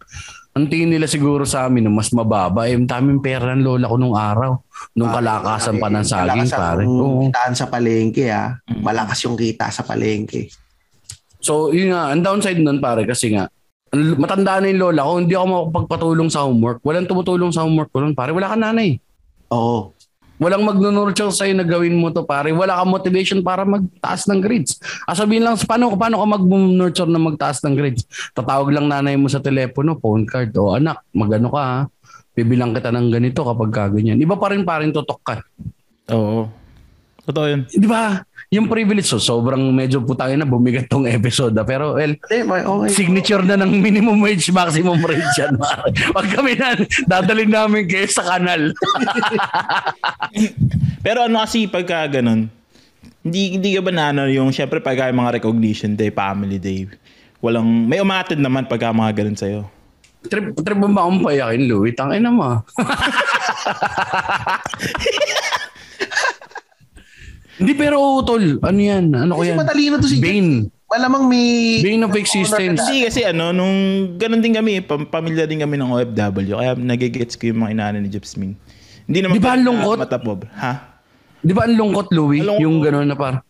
ang tingin nila siguro sa amin, no, mas mababa. Eh, ang daming pera ng lola ko nung araw. Nung kalakasan pa ng saging, Malakas ang pare. Oo. kitaan sa palengke ah. Malakas yung kita sa palengke. So, yun nga, ang downside nun pare kasi nga, matanda na yung lola ko, hindi ako makapagpatulong sa homework. Walang tumutulong sa homework ko nun, pare. Wala ka nanay. Oo. Walang magnunurture sa'yo na gawin mo to, pare. Wala kang motivation para magtaas ng grades. Ah, sabihin lang, paano, paano ka mag-nurture na magtaas ng grades? Tatawag lang nanay mo sa telepono, phone card. O anak, magano ka ha? Bibilang kita ng ganito kapag kaganyan. Iba pa rin pa rin tutok ka. Oo. Totoo yun. Di ba? Yung privilege, so, sobrang medyo putangin na bumigat tong episode. ah. Pero, well, may- okay. signature na ng minimum wage, maximum rate yan. Pag kami na, dadalhin namin kayo sa kanal. Pero ano kasi pagka ganun, hindi, hindi ka ba na ano yung, syempre pagka yung mga recognition day, family day, walang, may umatid naman pagka mga ganun sa'yo. trip, trip mo ba akong payakin, Louie? Tangin na mo. Hindi pero utol. Ano yan? Ano ko Kasi yan? matalino to si Bane. Malamang may... Bane of existence. Hindi kasi ano, nung ganun din kami, pam- pamilya din kami ng OFW, kaya nagigets ko yung mga inaano ni Jepsmin. Hindi naman Di ba ang lungkot? Matapob. Ha? Di ba ang lungkot, Louie? Ang lungkot. Yung gano'n na parang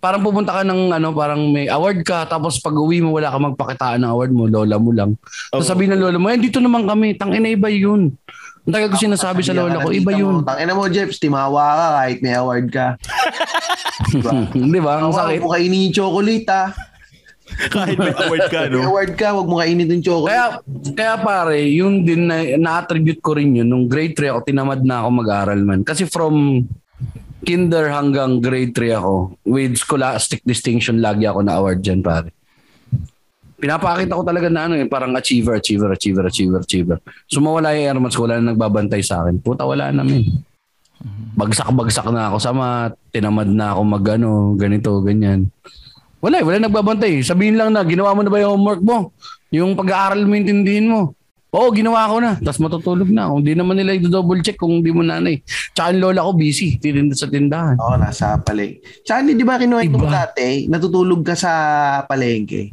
parang pupunta ka ng ano, parang may award ka, tapos pag uwi mo, wala ka magpakitaan ng award mo, lola mo lang. Tapos Oo. sabihin ng lola mo, eh, dito naman kami, tangina iba yun. Ang tagal ko sinasabi sa lola ko, iba yun. Tangina mo, Jeps, timawa ka kahit may award ka. diba? Di ba? Ang Huwag sakit. mo kainin yung chocolate ha. Kahit may award ka, May no? award ka, huwag mo kainin yung chocolate. Kaya kaya pare, yun din na na-attribute ko rin yun nung grade 3 ako tinamad na ako mag-aral man. Kasi from kinder hanggang grade 3 ako with scholastic distinction lagi ako na award diyan pare. Pinapakita ko talaga na ano eh, parang achiever, achiever, achiever, achiever, achiever. Sumawala yung airmats ko, wala na nagbabantay sa akin. Puta, wala namin. Bagsak-bagsak na ako sa mat, tinamad na ako mag ano, ganito, ganyan. Wala eh, wala nagbabantay. Sabihin lang na, ginawa mo na ba yung homework mo? Yung pag-aaral mo, intindihin mo. Oo, ginawa ko na. Tapos matutulog na. Kung di naman nila i-double check kung di mo nanay. Tsaka yung lola ko busy. Titinda sa tindahan. Oo, nasa palengke. Tsaka di ba kinuwento mo Iba. dati, natutulog ka sa palengke?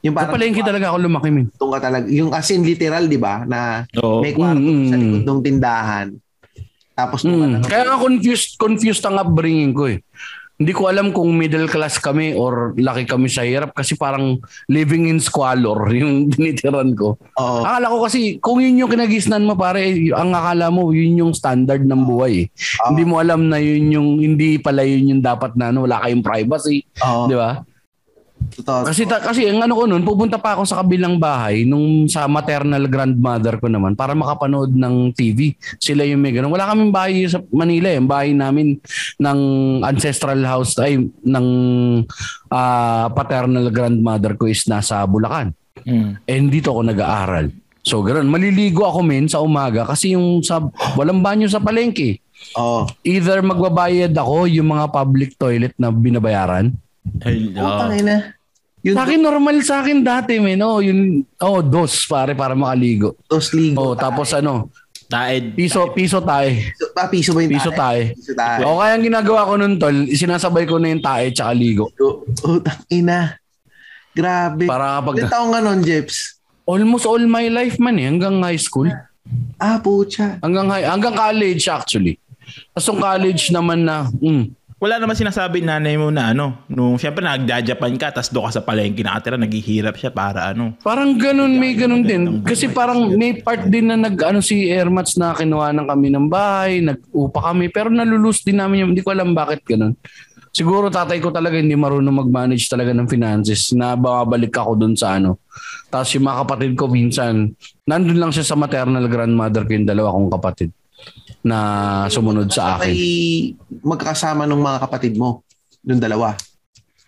Yung Sa palengke talaga ako lumaki, min. Doon ka talaga. Yung as in literal, di ba? Na Oo. may kwarto Mm, sa mm. likod ng tindahan. Tapos Mm. Kaya nga confused, confused ang upbringing ko eh. Hindi ko alam kung middle class kami or laki kami sa hirap kasi parang living in squalor yung tinitiran ko. Oo. Akala ko kasi kung yun yung kinagisnan mo pare, ang akala mo yun yung standard ng buhay. eh. Ah. Hindi mo alam na yun yung hindi pala yun yung dapat na ano, wala kayong privacy, Oo. di ba? Totoo. Kasi ta- kasi ang ano ko noon, pupunta pa ako sa kabilang bahay nung sa maternal grandmother ko naman para makapanood ng TV. Sila yung may ganun. Wala kaming bahay sa Manila eh. Ang bahay namin ng ancestral house ay ng ah, paternal grandmother ko is nasa Bulacan. Mm. And dito ako nag-aaral. So ganoon, maliligo ako men sa umaga kasi yung sa walang banyo sa palengke. Oo. Either magbabayad ako yung mga public toilet na binabayaran Ay, Putang oo. ina. Yun, Sa akin normal sa akin dati men. Oh, yun oh dos pare para makaligo. dos ligo. Oh, tapos ano, Taed. piso piso tae. Piso, ah, piso ba yung Piso tae? tae. Piso tae. O kaya ang ginagawa ko nun tol, sinasabay ko na yung tae tsaka ligo. Oh, Utang ina. Grabe. Para kapag Ilan taong ka nun, Jeps? Almost all my life man eh, hanggang high school. Ah, pucha. Hanggang high, hanggang college actually. Tapos yung college naman na, mm, Wala naman sinasabi nanay mo na ano, nung syempre nagja-Japan ka, tas doon ka sa palengke nakatira, naghihirap siya para ano. Parang ganun, may ganun din. Kasi parang may part din na nag, ano si Airmats na kinuha ng kami ng bahay, nag-upa kami, pero nalulus din namin yung, hindi ko alam bakit ganun. Siguro tatay ko talaga hindi marunong mag-manage talaga ng finances na babalik ako dun sa ano. Tapos yung mga kapatid ko minsan, nandun lang siya sa maternal grandmother ko yung dalawa kong kapatid na sumunod sa akin. Ay magkakasama ng mga kapatid mo. Yung dalawa.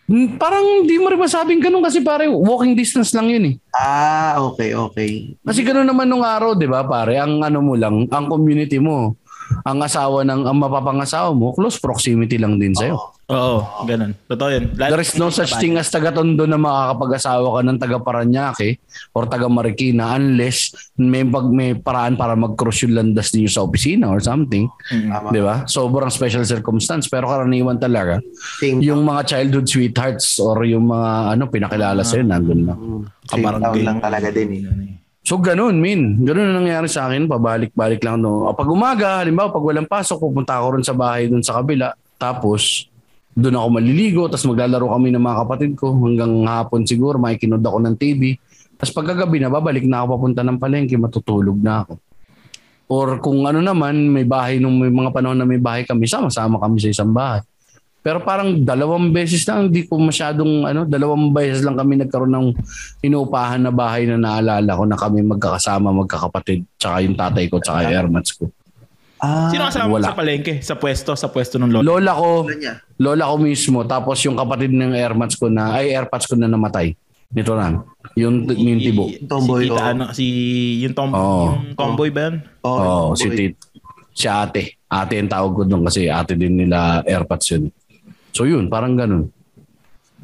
Hmm, Parang hindi mo rin masabing ganun kasi pare walking distance lang yun eh. Ah, okay, okay. Kasi gano'n naman nung araw, 'di ba, pare? Ang ano mo lang, ang community mo, ang asawa ng ang mapapangasawa mo, close proximity lang din sa'yo. Oo, ganun. Totoo yun. Lalo- There is no such thing as taga-tondo na makakapag-asawa ka ng taga Paranaque or taga Marikina unless may pag may paraan para mag-cross yung landas niyo sa opisina or something, Tama. 'di ba? Sobrang special circumstance pero karaniwan talaga Same, yung mga childhood sweethearts or yung mga ano pinakilala sa'yo nandun lang. same kabarangay town lang talaga din eh. So ganun, min. Ganun ang nangyari sa akin. Pabalik-balik lang. No. Pag umaga, halimbawa pag walang pasok, pupunta ako rin sa bahay dun sa kabila. Tapos, doon ako maliligo. Tapos maglalaro kami ng mga kapatid ko. Hanggang hapon siguro, makikinood ako ng TV. Tapos pagkagabi na, babalik na ako papunta ng palengke. Matutulog na ako. Or kung ano naman, may bahay nung may mga panahon na may bahay kami, sama-sama kami sa isang bahay. Pero parang dalawang beses lang, hindi ko masyadong, ano, dalawang beses lang kami nagkaroon ng inuupahan na bahay na naalala ko na kami magkakasama, magkakapatid, tsaka yung tatay ko, tsaka yung airmats ko. Ah, Sino kasama wala. sa palengke? Sa pwesto? Sa pwesto ng lolo? Lola ko, lola ko mismo, tapos yung kapatid ng airmats ko na, ay airpads ko na namatay. Nito lang. Yung, yung tibo. Si, Tomboy, si, ano, si, yung, tom, Oo. yung tomboy ba yun? Oh, yung si, tit, si ate. Ate yung tawag ko doon kasi ate din nila airpads yun. So yun, parang ganun.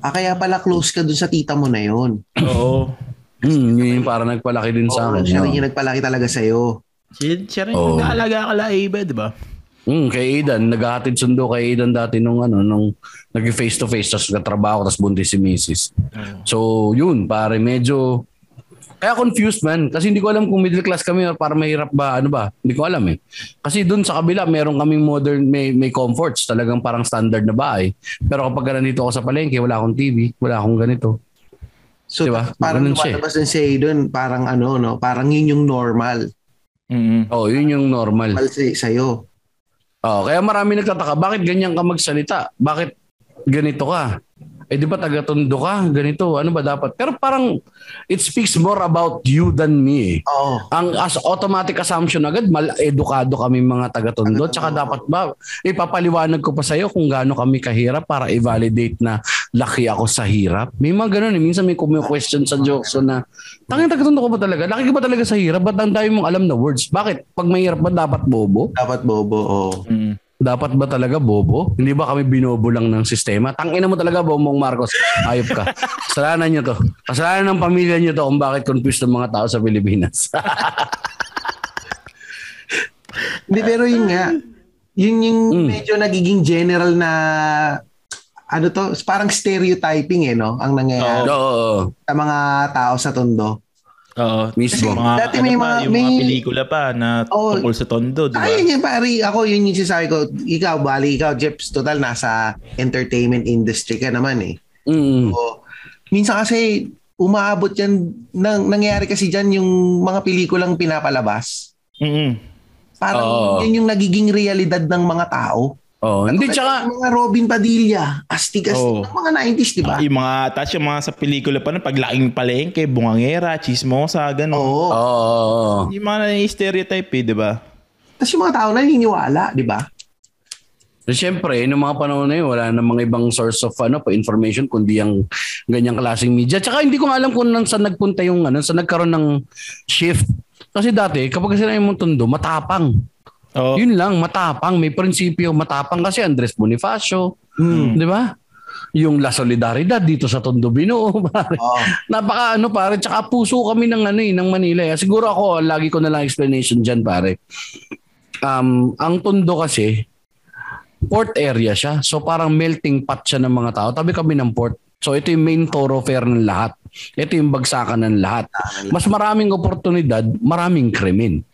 Ah, kaya pala close ka dun sa tita mo na yun. Oo. Hmm, yun yung parang nagpalaki din sa akin. siya yun. rin yung nagpalaki talaga sa'yo. Siya, siya rin Oo. yung nag-aalaga ka la Iba, di ba? Mm, kay Aidan, naghahatid sundo kay Aidan dati nung ano, nung nag-face to face tapos nagtrabaho tapos buntis si Mrs. So, yun, pare, medyo kaya confused man kasi hindi ko alam kung middle class kami or para mahirap ba ano ba hindi ko alam eh kasi doon sa kabila meron kaming modern may may comforts talagang parang standard na bahay pero kapag nandito ako sa palengke wala akong TV wala akong ganito So, Diba? parang eh. lumalabas din sa'yo dun, parang ano, no? Parang yun yung normal. Mm-hmm. oh yun yung normal Normal sa- sa'yo. Oh, kaya marami nagtataka, bakit ganyan ka magsalita? Bakit ganito ka? Eh di ba taga-tondo ka? Ganito, ano ba dapat? Pero parang it speaks more about you than me. eh. Oo. Ang as automatic assumption agad, mal-edukado kami mga taga-tondo. Tsaka dapat ba, ipapaliwanag ko pa sa'yo kung gaano kami kahirap para i-validate na laki ako sa hirap. May mga ganun eh. Minsan may question sa jokes so na, tangin taga-tondo ko ba talaga? Laki ka ba talaga sa hirap? Ba't ang dami mong alam na words? Bakit? Pag mahirap ba dapat bobo? Dapat bobo, oo. Mm. Dapat ba talaga bobo? Hindi ba kami binobo lang ng sistema? Tangina mo talaga, Bongbong Marcos. Ayop ka. Kasalanan nyo to. Kasalanan ng pamilya nyo to kung bakit confused ng mga tao sa Pilipinas. Hindi, pero yun nga. Yun yung Mm. medyo nagiging general na ano to, parang stereotyping eh, no? Ang nangyayari Oo. oo. sa mga tao sa tondo. Oo. Mismo. Mga, Dati ano may pa, mga- yung mga may- pelikula pa na Oo. tungkol sa Tondo, di ba? Ayun yun, pare. Ako, yun yung sinasabi ko. Ikaw, bali, ikaw, Jeps, total, nasa entertainment industry ka naman eh. Mm. So, minsan kasi, umaabot yan, nang, nangyayari kasi dyan yung mga pelikulang pinapalabas. Mm-mm. Parang Oo. yun yung nagiging realidad ng mga tao. Oh, hindi tsaka Yung mga Robin Padilla, astig-astig Oo. ng mga 90s, di ba? Yung mga, tas yung mga sa pelikula pa nun, paglaking palengke, bungangera, chismosa, gano'n. Oo. Oo, oo. Yung mga stereotype eh, di ba? Tapos yung mga tao naniniwala, di ba? So, Siyempre, noong mga panahon na yun, wala na mga ibang source of ano, pa information kundi ang ganyang klaseng media. Tsaka hindi ko nga alam kung nang saan nagpunta yung ano, saan nagkaroon ng shift. Kasi dati, kapag sila yung tondo, matapang. Oo. Yun lang, matapang. May prinsipyo, matapang kasi Andres Bonifacio. Di ba? Yung La Solidaridad dito sa Tondo Binuo. pare. Oo. Napaka ano pare, tsaka puso kami ng ano eh, ng Manila. eh. Siguro ako, lagi ko na lang explanation dyan pare. Um, ang Tondo kasi, port area siya. So parang melting pot siya ng mga tao. Tabi kami ng port. So ito yung main thoroughfare ng lahat. Ito yung bagsakan ng lahat. Mas maraming oportunidad, maraming krimen.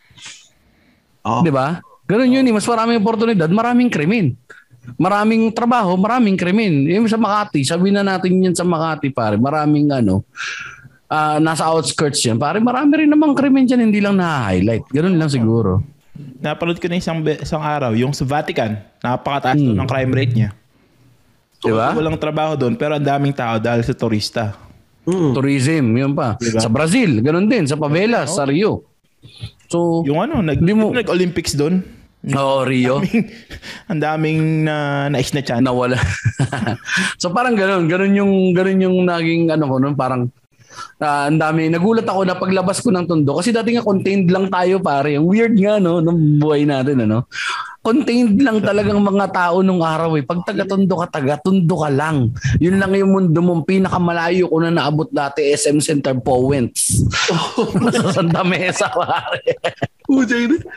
Oh. Di ba? Ganun yun eh. Mas maraming oportunidad, maraming krimen. Maraming trabaho, maraming krimen. Yung sa Makati, sabihin na natin yan sa Makati pare, maraming ano, ah, nasa outskirts yan. Pare, marami rin namang krimen dyan, hindi lang na-highlight. Ganun lang siguro. Napanood ko na isang, isang araw, yung sa Vatican, napakataas Hmm. ng crime rate niya. Di ba? Walang trabaho doon, pero ang daming tao dahil sa turista. Mm. Tourism, yun pa. Diba? Sa Brazil, ganun din. Sa Pavelas, sa Rio. So, Yung ano, nag, mo- nag-Olympics doon. Oo, Rio. ang daming na nais na chan. nawala. so parang ganun, ganun yung ganun yung naging ano ko noon, parang ah, ang dami. Nagulat ako na paglabas ko ng tondo kasi dati nga contained lang tayo pare. Ang weird nga no nung buhay natin ano. Contained lang talagang mga tao nung araw eh. Pag taga-tondo ka, taga-tondo ka lang. Yun lang yung mundo mong pinakamalayo ko na naabot dati SM Center Powens. Sa Santa Mesa pare.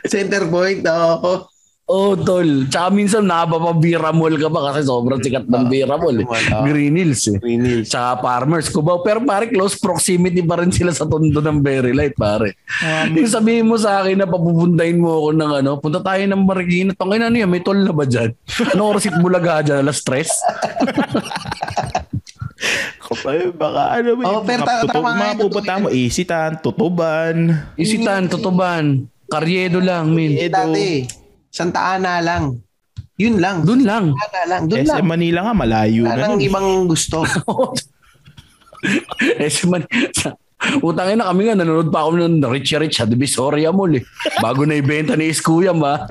Center point, oo. Oh, tol. Tsaka minsan napapabira mall ka ba kasi sobrang sikat ng bira mall. Eh. Ah. Green Hills eh. Green Hills. Tsaka Farmers. Kubaw. Pero pare, close proximity pa rin sila sa tondo ng Berry Light, pare. Yung sabihin mo sa akin na papupuntahin mo ako ng ano, punta tayo ng Marikina. Tangin ano yan, may toll na ba dyan? Ano oras it bulaga dyan? Alas stress? Kapag baka ano ba Oh, pero ta- tama nga mga yun, pupunta mo, Isitan, Tutuban. Isitan, Tutuban, Karyedo lang, min. Eh, dati, Santa Ana lang. Yun lang. Doon lang. Santa Ana lang. Doon lang. SM Manila nga, malayo Wala na. nun. ibang gusto. eh, si man, Utangin na kami nga, nanonood pa ako ng Rich Rich sa Divisoria Mall eh. Bago na ibenta ni Iskuyam ba.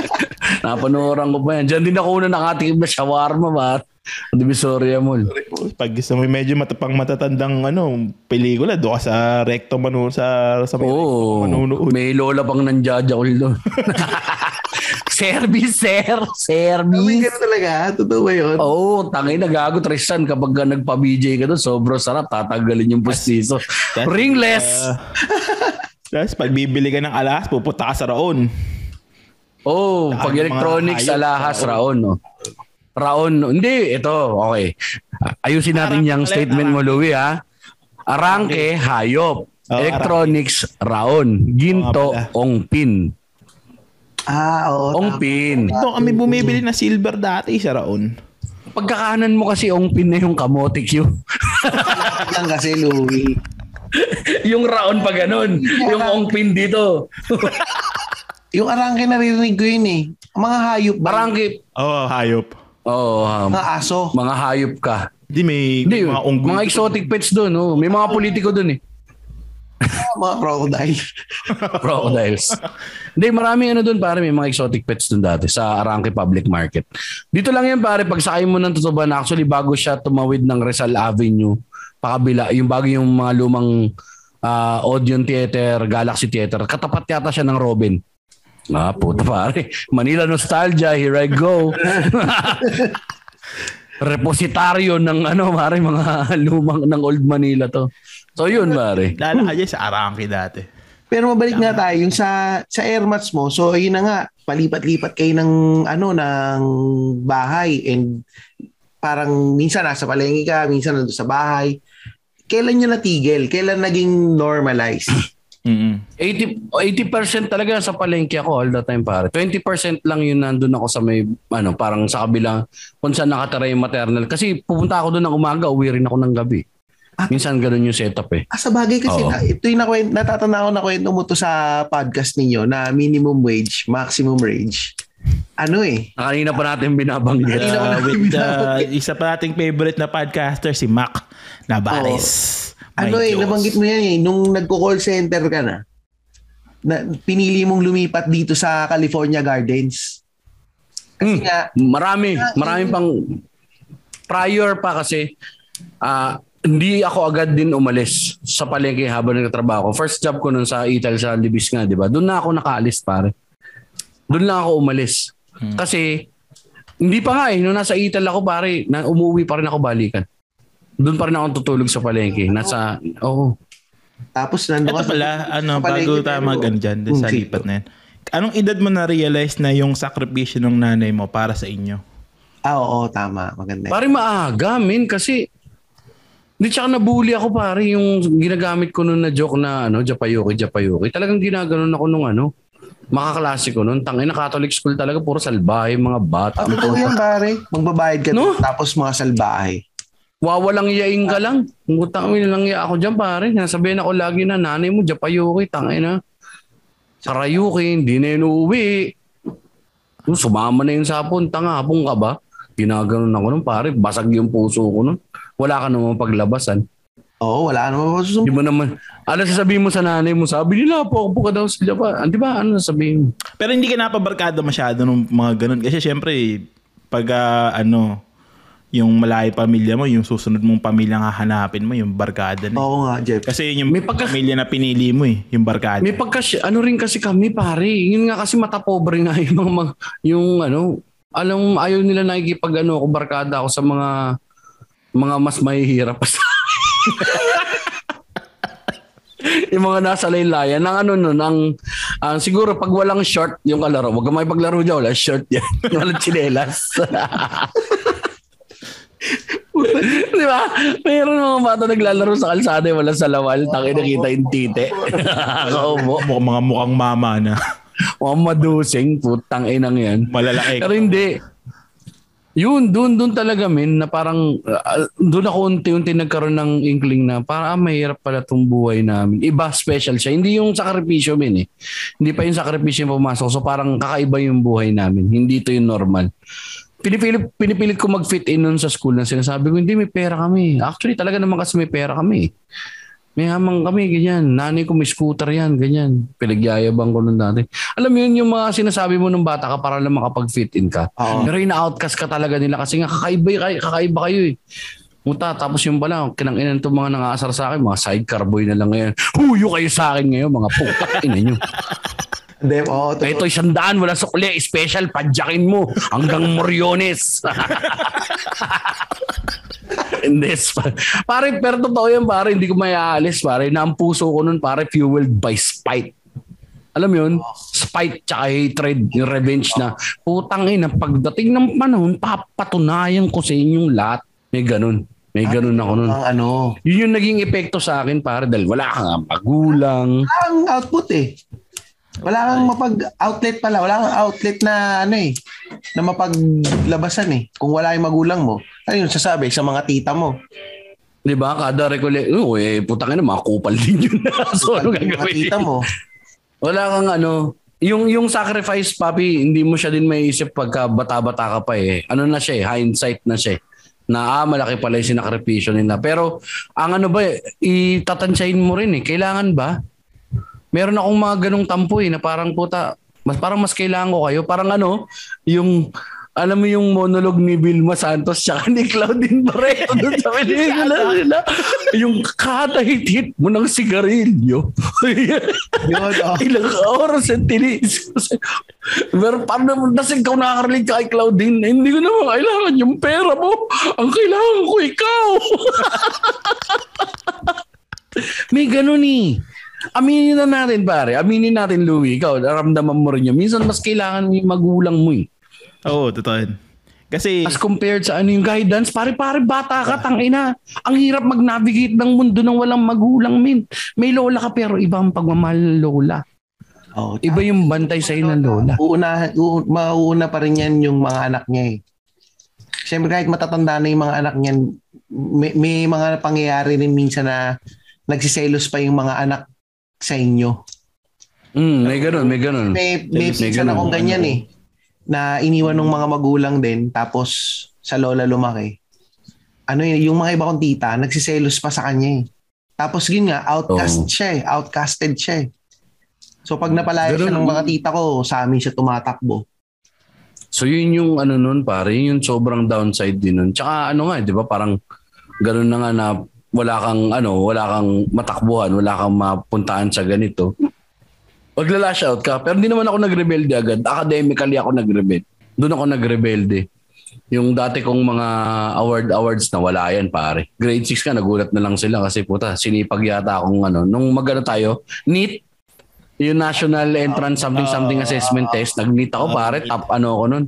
Napanoran ko pa yan. Diyan din ako una nakatikim na shawarma ba. Sa Divisoria Mall. Pag gusto mo medyo matapang matatandang ano, pelikula, doon ka sa recto manu sa sa may recto Oo. manunood. May lola pang nanjajakol doon. service, sir. Service. gano'n talaga. Totoo ba yun? Oo, tangin na gago Tristan kapag ka nagpa-BJ ka doon, sobrang sarap, tatanggalin yung pustiso. That's- Ringless. Uh, Tapos pag bibili ka ng alas, pupunta ka sa Raon. Oh, Saan pag electronics, alahas, Raon. No? Raon, no? hindi, ito, okay. Ayusin natin Arangke yung statement mo, Louie, ha? Arangke, hayop. Oh, Electronics, Raon. Ginto, pala. ongpin. Ah, oo. tama. Ongpin. Ito kami bumibili na silver dati sa Raon. Pagkakanan mo kasi ongpin na yung kamote Q. Lang kasi, Louie. yung Raon pa ganun. Yung ongpin dito. Yung arangke naririnig ko yun eh. Mga hayop ba? Arangke, Oo, oh, hayop. oh, um, Mga aso. mga hayop ka. Hindi, may Hindi, mga unggoy. mga exotic pets doon. Oh. May mga politiko doon eh. Mga crocodile. Crocodiles. Hindi, maraming ano doon pare, may mga exotic pets doon dati sa Arangke Public Market. Dito lang yan pare, pag sakay mo ng Tutuban, actually bago siya tumawid ng Rizal Avenue, pakabila, yung bago yung mga lumang ah, Odeon Theater, Galaxy Theater, katapat yata siya ng Robin. Ah, puta pare. Manila nostalgia, here I go. Repositaryo ng ano, pare, mga lumang ng Old Manila to. So yun, pare. Lala ka dyan sa Arangke dati. Pero mabalik nga tayo yung sa sa air mats mo. So yun na nga, palipat-lipat kayo ng ano ng bahay and parang minsan nasa palengke ka, minsan nandun sa bahay. Kailan nyo natigil? Kailan naging normalized? Mm-mm. 80 80% talaga sa palengke ako all the time pare. 20% lang yun nandun ako sa may ano parang sa kabilang kung saan nakatira yung maternal kasi pupunta ako doon ng umaga, uwi rin ako ng gabi. Ah. Minsan ganun yung setup eh. Ah, sa bagay kasi Oo. na, ito yung nakwent, natatanda ko na kwento mo to sa podcast ninyo na minimum wage, maximum wage. Ano eh? Na kanina pa natin binabanggit. Kanina pa Uh, natin with uh, isa pa nating favorite na podcaster, si Mac Navarez. My Ano eh, Diyos. nabanggit mo yan eh, nung nagko-call center ka na, na pinili mong lumipat dito sa California Gardens. Kasi Hmm. nga, Marami, marami pang prior pa kasi ah hindi ako agad din umalis sa palengke habang nagtatrabaho ko. First job ko nun sa Ital sa Libis nga, di ba? Doon na ako nakaalis pare. Doon lang ako umalis. Kasi hindi pa nga eh, nung nasa Ital ako pare, na umuwi pa rin ako balikan. Doon pa rin ako tutulog sa palengke. Nasa, oo. tapos nandun Ito ka sa- pala, ano, sa bago tayo pero- mag dyan, dun sa Hmm, lipat na yan. Anong edad mo na-realize na yung sakripisyo ng nanay mo para sa inyo? Ah, oo, tama. Maganda. Pare maaga, min, kasi Hindi, tsaka nabully ako pare yung ginagamit ko nun na joke na ano, Japayuki, Japayuki. Talagang ginaganon ako nung ano, makaklase ko nun. Tangin na Catholic school talaga, puro salbahe, mga bata. Ah, totoo yan, pare. Magbabayad ka No? tapos mga salbahe. Wawalang iyain ka lang. Utang mo lang iya ako dyan pare. Nasabihin ako lagi na nanay mo, Japayuki, tangin na. Karayuki, hindi na yun uuwi. Yung Sumama na yun sa hapon, tanga, hapon ka ba? Ginaganon ako nun pare, basag yung puso ko nun. Wala ka naman paglabasan. Oo, wala naman Di masusunod. mo naman, ano sasabihin mo sa nanay mo? Sabi nila, po po ka daw sa Japan. Ah, Di ba? Ano sasabihin mo? Pero hindi ka napabarkada masyado ng mga ganun. Kasi syempre, pag ah, ano, yung malayo pamilya mo, yung susunod mong pamilya nga hanapin mo, yung barkada na. Oo nga, Jeff. Kasi yun yung May pagka- pamilya na pinili mo eh, yung barkada. May pagka, ano rin kasi kami pare. Yun nga kasi mata pobre nga yung mga, mga- yung ano, alam ayaw nila nakikipag ano, ako barkada ako sa mga mga mas mahihirap pa sa yung mga nasa laylayan ng ano no ng ang siguro pag walang short yung kalaro wag ka makipaglaro dyan wala short yan walang tsinelas Di ba? Mayroon mga bata naglalaro sa kalsada yung walang salawal. Taki nakita yung tite. Mukha, mga mukhang mama na. Mga madusing, putang inang yan. Malalaki. Pero hindi. Yun, doon doon talaga min na parang uh, doon ako unti-unti nagkaroon ng inkling na para ah, mahirap pala tong buhay namin. Iba special siya. Hindi yung sakripisyo min eh. Hindi pa yung sakripisyo yung pumasok. So parang kakaiba yung buhay namin. Hindi ito yung normal. Pinipilit, pinipilit ko mag-fit in nun sa school na sinasabi ko, hindi may pera kami. Actually, talaga naman kasi may pera kami. May hamang kami, ganyan. Nanay ko may scooter yan, ganyan. Pinagyayabang ko nun dati. Alam mo yun, yung mga sinasabi mo nung bata ka para lang makapag-fit in ka. Oo. Pero ina-outcast ka talaga nila kasi nga kakaiba, kakaiba kayo eh. Muta, tapos yung pala, kinanginan itong mga nangaasar sa akin, mga sidecar boy na lang ngayon. Huyo kayo sa akin ngayon, mga putak ina nyo. Hindi, oo. totoo. Ito isang daan, wala sukli, special, padyakin mo hanggang Moriones. Hindi, sp- pare, pero totoo yan, pare, hindi ko may aalis, pare, na ang puso ko nun, pare, fueled by spite. Alam mo yun? Spite tsaka hatred, yung revenge na, putang ina, pagdating ng panahon, papatunayan ko sa inyong lahat. May ganun. May ganun ako nun. Ang ano. Yun yung naging epekto sa akin, pare, dahil wala kang magulang. Kang output eh. Wala kang mapag-outlet pala. Wala kang outlet na ano eh. Na mapaglabasan eh. Kung wala yung magulang mo. Ano yun sasabi sa mga tita mo? Di ba? Kada recollect, oh, eh, putang ina, mga kupal din yun. so, ano Yung mga gagawin? tita mo. Wala kang ano, yung yung sacrifice papi, hindi mo siya din maiisip pagka bata-bata ka pa eh. Ano na siya eh, hindsight na siya eh. Na ah, malaki pala yung sinakripisyo nila. Pero ang ano ba, eh, itatansyahin mo rin eh. Kailangan ba? Meron akong mga ganong tampo eh, na parang puta, mas parang mas kailangan ko kayo. Parang ano, yung alam mo yung monologue ni Vilma Santos tsaka ni Claudine Barreto doon sa pelikula nila. Yung kada hit mo ng sigarilyo. Yun, oh. Ilang oras ang tinis. Pero paano kasi ikaw nakakarinig kay Claudine, eh, hindi ko naman kailangan yung pera mo. Ang kailangan ko ikaw. May ganun eh. Aminin na natin pare. Aminin natin Louie. Ikaw, naramdaman mo rin yun. Minsan mas kailangan yung magulang mo eh. Oo, totoo yun. Kasi, As compared sa ano yung guidance, pare-pare bata ka, tangina. Ang hirap mag-navigate ng mundo ng walang magulang, min. May lola ka pero iba ang pagmamahal ng lola. Oh, Iba yung bantay sa'yo ng lola. Uuna, u- mauuna pa rin yan yung mga anak niya eh. Siyempre kahit matatanda na yung mga anak niyan, may, may mga pangyayari rin minsan na nagsiselos pa yung mga anak sa inyo. Mm, may ganun, may ganun. May, may May ganun. akong ganyan eh. Na iniwan ng mga magulang din tapos sa lola lumaki. Ano yun, yung mga iba kong tita, nagsiselos pa sa kanya eh. Tapos yun nga, outcast Oo. siya eh. Outcasted siya eh. So pag napalaya siya Ganun. ng mga tita ko, sa amin siya tumatakbo. So yun yung ano nun pare, yun yung sobrang downside din nun. Tsaka ano nga, 'di ba? Parang ganun na nga na wala kang ano, wala kang matakbuhan, wala kang mapuntahan sa ganito. Magla-lash out ka. Pero hindi naman ako nagrebelde agad. Academically ako nagrebelde. Doon ako nagrebelde. Yung dati kong mga award awards na wala yan pare. Grade 6 ka nagulat na lang sila kasi puta sinipag yata akong ano nung magano tayo NEET yung National Entrance Something Something Assessment Test nag-NEET ako pare top ano ako nun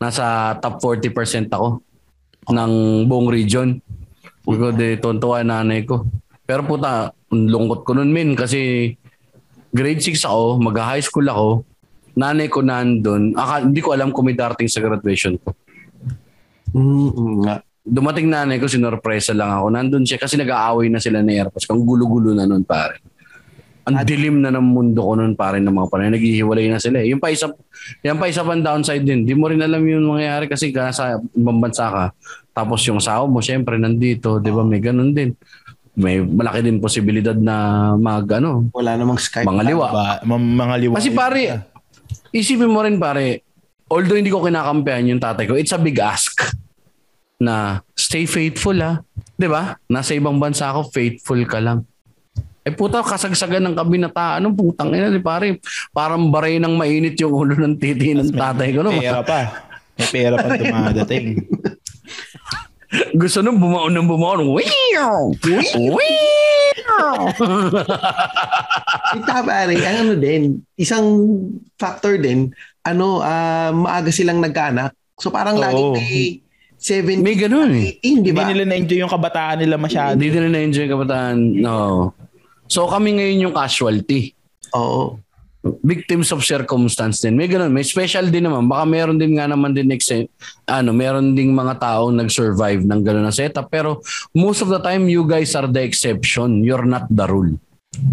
nasa top 40% ako ng buong region. Because de tontuwa nanay ko. Pero puta, lungkot ko nun min kasi grade 6 ako, mag-high school ako, nanay ko nandun. Aka, hindi ko alam kung may darating sa graduation ko. Mm, nga. Dumating nanay ko, sinorpresa lang ako. Nandun siya kasi nag-aaway na sila ni Airpods. Kang gulo-gulo na nun pare. Ang dilim na ng mundo ko nun pare ng mga panay. Naghihiwalay na sila. eh. Yung pa isa, yung pa isa pang downside din. Di mo rin alam yung mangyayari kasi nasa ibang bansa ka. Tapos yung asawa mo, syempre nandito. Di ba? May ganun din. May malaki din posibilidad na mag ano, Wala namang Skype. mga liwa. Ba, mga liwa. Kasi pare, isipin mo rin pare, although hindi ko kinakampihan yung tatay ko, it's a big ask na stay faithful ah. 'Di ba? Nasa ibang bansa ako, faithful ka lang. Eh puta, kasagsagan ng kabinataan, anong putang ina, di pare? Parang baray ng mainit yung ulo ng titi ng tatay ko. No? Pera pa. May pera pa dumadating. Gusto nung bumaon ng bumaon. Wow! Wow! Ita pare, ang ano din, isang factor din, ano, ah, maaga silang nagkaanak. So parang Oo. lagi may 17, May ganun eh. 18, di Hindi ba? nila na-enjoy yung kabataan nila masyado. Hindi nila na-enjoy yung kabataan. No. So kami ngayon yung casualty. Oo. victims of circumstance din. May ganun, may special din naman. Baka meron din nga naman din ex- ano, meron ding mga taong nag-survive ng ganun na setup. Pero most of the time, you guys are the exception. You're not the rule.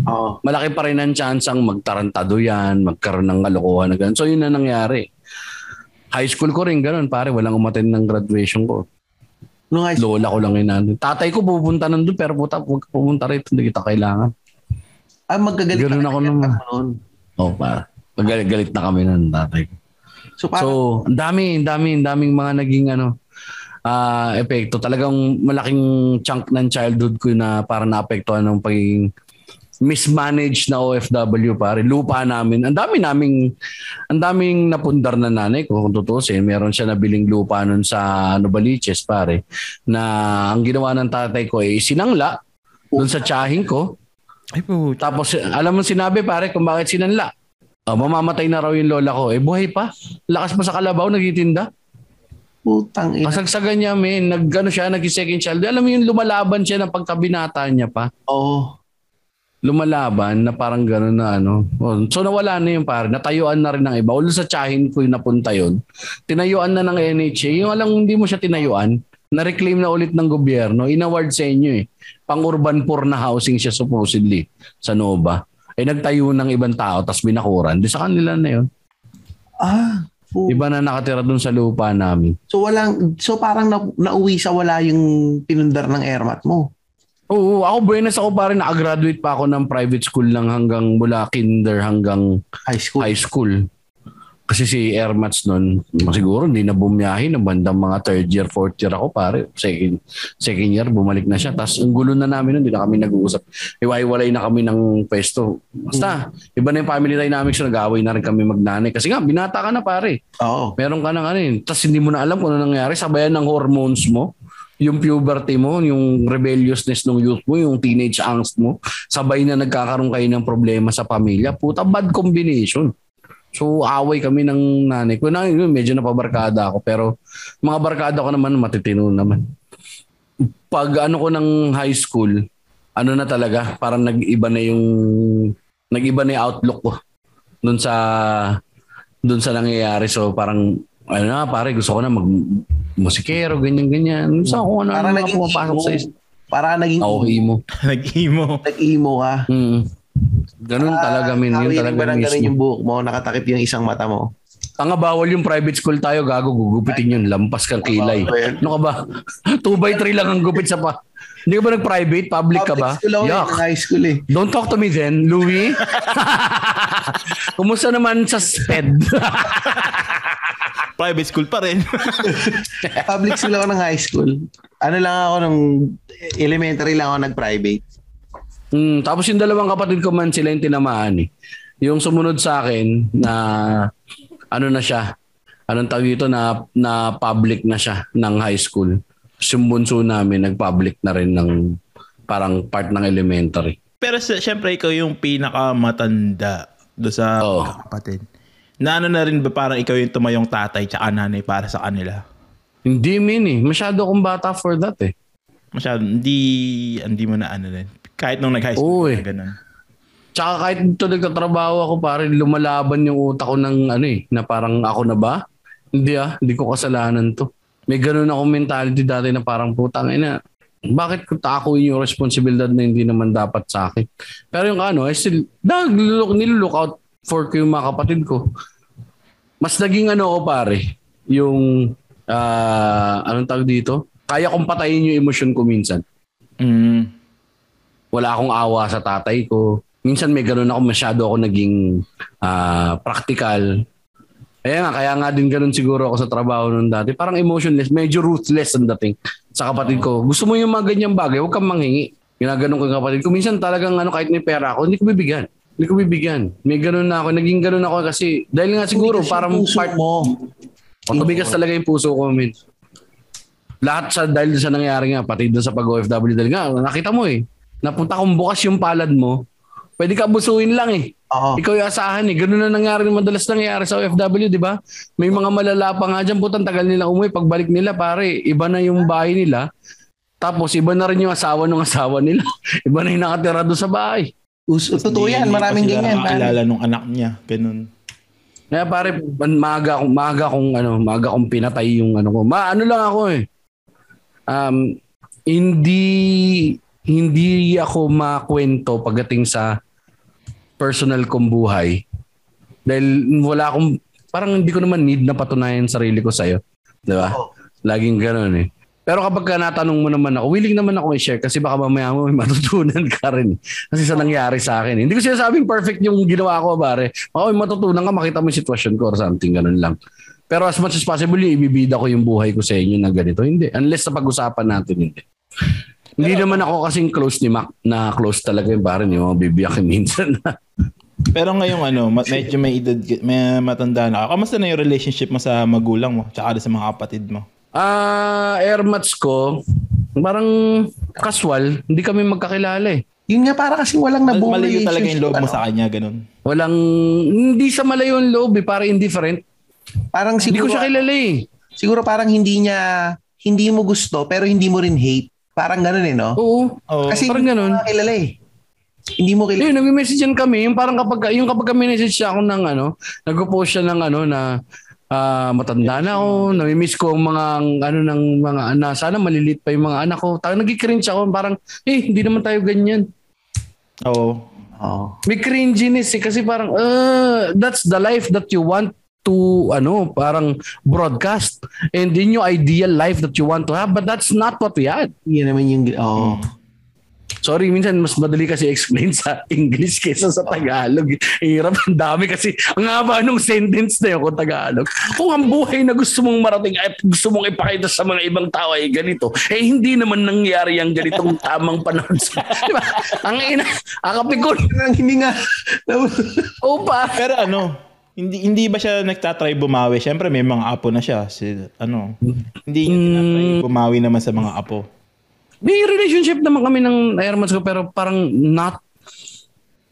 Oo. Malaki pa rin ang chance ang magtarantado yan, magkaroon ng kalokohan na ganun. So yun na nangyari. High school ko rin ganun, pare. Walang umaten ng graduation ko. High school, Lola ko lang yun nandun. Tatay ko pupunta nandun, pero puta, huwag pupunta rito. Hindi kita kailangan. Ah, magkagalit Ganun na ako naman. noon. Oh, pa. Galit na kami ng tatay ko. So parang, So, ang dami, ang dami, ang daming mga naging ano, ah epekto. Talagang malaking chunk ng childhood ko na parang naapektuhan ng pagiging mismanaged na OFW pare. Lupa namin. Ang dami naming ang daming napundar na nanay ko kung tutusin. Meron siya nabiling lupa nun sa ano Baliches pare na ang ginawa ng tatay ko ay sinangla doon sa tsahin ko. Ay po. Tapos alam mo sinabi pare kung bakit sinanla. Oh, mamamatay na raw yung lola ko. Eh buhay pa. Lakas pa sa kalabaw nagtitinda. putang ina. Kasagsagan niya, men. Nag, ano siya, nag second child. Alam mo yung lumalaban siya ng pagkabinata niya pa. Oo. Lumalaban na parang gano'n na ano. Oh, so nawala na yung pare. Natayuan na rin ng iba. Ulo sa tsahin ko yung napunta yun. Tinayuan na ng NHA. Yung alam hindi mo siya tinayuan. Na-reclaim na ulit ng gobyerno. In-award sa inyo eh. Pang-urban poor na housing siya supposedly sa Nova. Eh nagtayo ng ibang tao tapos binakuran. Di sa kanila na yun. Ah. pu- Iba na nakatira dun sa lupa namin. So walang so parang na, nauwi sa wala yung pinundar ng airmat mo. Oo, ako buenas ako pa rin. Nakagraduate pa ako ng private school lang hanggang mula kinder hanggang High school. high school. Kasi si Airmats nun, siguro hindi na bumiyahe na bandang mga third year, fourth year ako pare. Second, second year, bumalik na siya. Tapos ang gulo na namin nun, hindi na kami nag-uusap. Iwaiwalay na kami ng pwesto. Basta, iba na yung family dynamics so nag-away na rin kami magnanay. Kasi nga, binata ka na pare. Oo. Meron ka ng ano yun. Tapos hindi mo na alam kung ano nangyari. Sabayan ng hormones mo. Yung puberty mo, yung rebelliousness ng youth mo, yung teenage angst mo. Sabay na nagkakaroon kayo ng problema sa pamilya. Puta, bad combination. So, away kami ng nanay ko. Na, yun, medyo napabarkada ako. Pero, mga barkada ko naman, matitino naman. Pag ano ko ng high school, ano na talaga, parang nag-iba na yung, nag-iba na yung outlook ko dun sa dun sa nangyayari. So parang ano na pare gusto ko na mag musikero ganyan ganyan. Gusto ko ano Parang ano naging pumapasok emo. sa is- Parang naging Oo, emo. Nag-emo. nag-emo ka. Mm. Ganun talaga min, yun talaga ba ng ganun yung buhok mo, nakatakip yung isang mata mo. Tanga bawal yung private school tayo, gago gugupitin yun, lampas kang kilay. Ano ka ba? 2 by 3 lang ang gupit sa pa. Hindi ka ba nag-private? Public ka ba? Public school Yuck. eh, high school eh. Don't talk to me then, Louie. Kumusta naman sa SPED? Private school pa rin. Public school ako ng high school. Ano lang ako nung elementary lang ako nag-private. Mm, tapos yung dalawang kapatid ko man sila yung tinamaan eh. Yung sumunod sa akin na ano na siya, anong tawag ito na, na public na siya ng high school. Yung bunso namin nag-public na rin ng parang part ng elementary. Pero syempre ikaw yung pinakamatanda do sa Oo. kapatid. Na ano na rin ba parang ikaw yung tumayong tatay tsaka nanay para sa kanila? Hindi min eh. Masyado akong bata for that eh. Masyado, hindi, hindi mo na ano din. Kahit nung nag-high Oo, school, na ganun. Tsaka kahit dito nagtatrabaho ako, pare, lumalaban yung utak ko ng ano eh, na parang ako na ba? Hindi ah, hindi ko kasalanan to. May ganun akong mentality dati na parang putang ina. Bakit ko tako yung responsibilidad na hindi naman dapat sa akin? Pero yung ano, I still, nillook, nilook out for ko yung mga kapatid ko. Mas naging ano ko pare, yung, ah anong tawag dito? Kaya kong patayin yung emosyon ko minsan Mm. Wala akong awa sa tatay ko. Minsan may ganun ako, masyado ako naging ah, practical. Kaya nga, kaya nga din ganun siguro ako sa trabaho noon dati. Parang emotionless, medyo ruthless ang dating sa kapatid ko. Gusto mo yung mga ganyang bagay, huwag kang manghingi. Ginaganon ko yung kapatid ko. Minsan talagang ano, kahit may pera ako, hindi ko bibigyan. Hindi ko bibigyan. May ganun na ako. Naging ganun ako kasi dahil nga siguro Tumigas parang part mo. Matubigas talaga yung puso ko, min. Lahat sa dahil sa nangyari nga, pati doon sa pag-OFW dahil nga, nakita mo eh. Napunta kung bukas yung palad mo, pwede ka busuin lang eh. Oo. Ikaw yung asahan eh. Ganun na nangyari, madalas nangyari sa OFW, di ba? May mga malala pa nga dyan, putang tagal nila umuwi. Pagbalik nila, pare, iba na yung bahay nila. Tapos, iba na rin yung asawa ng asawa nila. iba na yung nakatira doon sa bahay. Us- Totoo yan, maraming ganyan. pare. nakakilala nung anak niya. Ganun. Kaya pare, maaga akong maaga akong ano, maaga akong pinatay yung ano ko. Ma ano lang ako eh. Um hindi hindi ako makwento pagdating sa personal kong buhay. Dahil wala akong parang hindi ko naman need na patunayan sarili ko sa'yo. Di ba? Laging gano'n eh. Pero kapag ka natanong mo naman ako, willing naman ako i-share kasi baka mamaya mo may matutunan ka rin. Kasi sa nangyari sa akin. Hindi ko sinasabing perfect yung ginawa ko, pare. Baka may matutunan ka, makita mo yung sitwasyon ko or something, ganun lang. Pero as much as possible, yung ibibida ko yung buhay ko sa inyo na ganito. Hindi. Unless na pag-usapan natin, hindi. Hindi naman ako kasing close ni Mac na close talaga yung pare yung mga bibiyakin minsan. Pero ngayong ano, medyo may edad, may matanda na ka. Kamusta na yung relationship mo sa magulang mo? Tsaka sa mga kapatid mo? Ah, airmats ko, parang casual. Hindi kami magkakilala eh. Yun nga, para kasi walang nabuo Malayo talaga yung loob mo ano. sa kanya, ganun. Walang, hindi sa malayo yung loob eh, parang indifferent. Parang Hindi ko siguro, siya kilala eh. siguro parang hindi niya, hindi mo gusto, pero hindi mo rin hate. Parang ganun eh, no? Oo. Oo. Kasi parang hindi ganun. mo nga kilala eh. Hindi mo kilala. Yun, nag-message yan kami. Yung parang kapag, yung kapag kami message siya ako ng ano, nag-post siya ng ano na ah, matanda na ako, nami-miss ko ang mga ano ng mga anak. Sana malilit pa yung mga anak ko. Tayo nag-cringe ako. Parang, eh, hindi naman tayo ganyan. Oo. Oo. May cringiness eh. Kasi parang, uh, that's the life that you want to, ano, parang broadcast. And then yung ideal life that you want to have. But that's not what we had. Yun naman yung, oo. Sorry, minsan mas madali kasi explain sa English kaysa sa Tagalog. Hirap, ang dami kasi. Ang haba nung sentence na yun kung Tagalog. Kung ang buhay na gusto mong marating at gusto mong ipakita sa mga ibang tao ay ganito, eh hindi naman nangyari ang ganitong tamang panahon. sa- Di ba? Ang ina, akapikon. Parang hindi nga. Opa. Pero ano, hindi hindi ba siya nagtatry bumawi? Siyempre may mga apo na siya. Si, ano, hindi niya tinatry bumawi naman sa mga apo. May relationship naman kami ng airmans ko pero parang not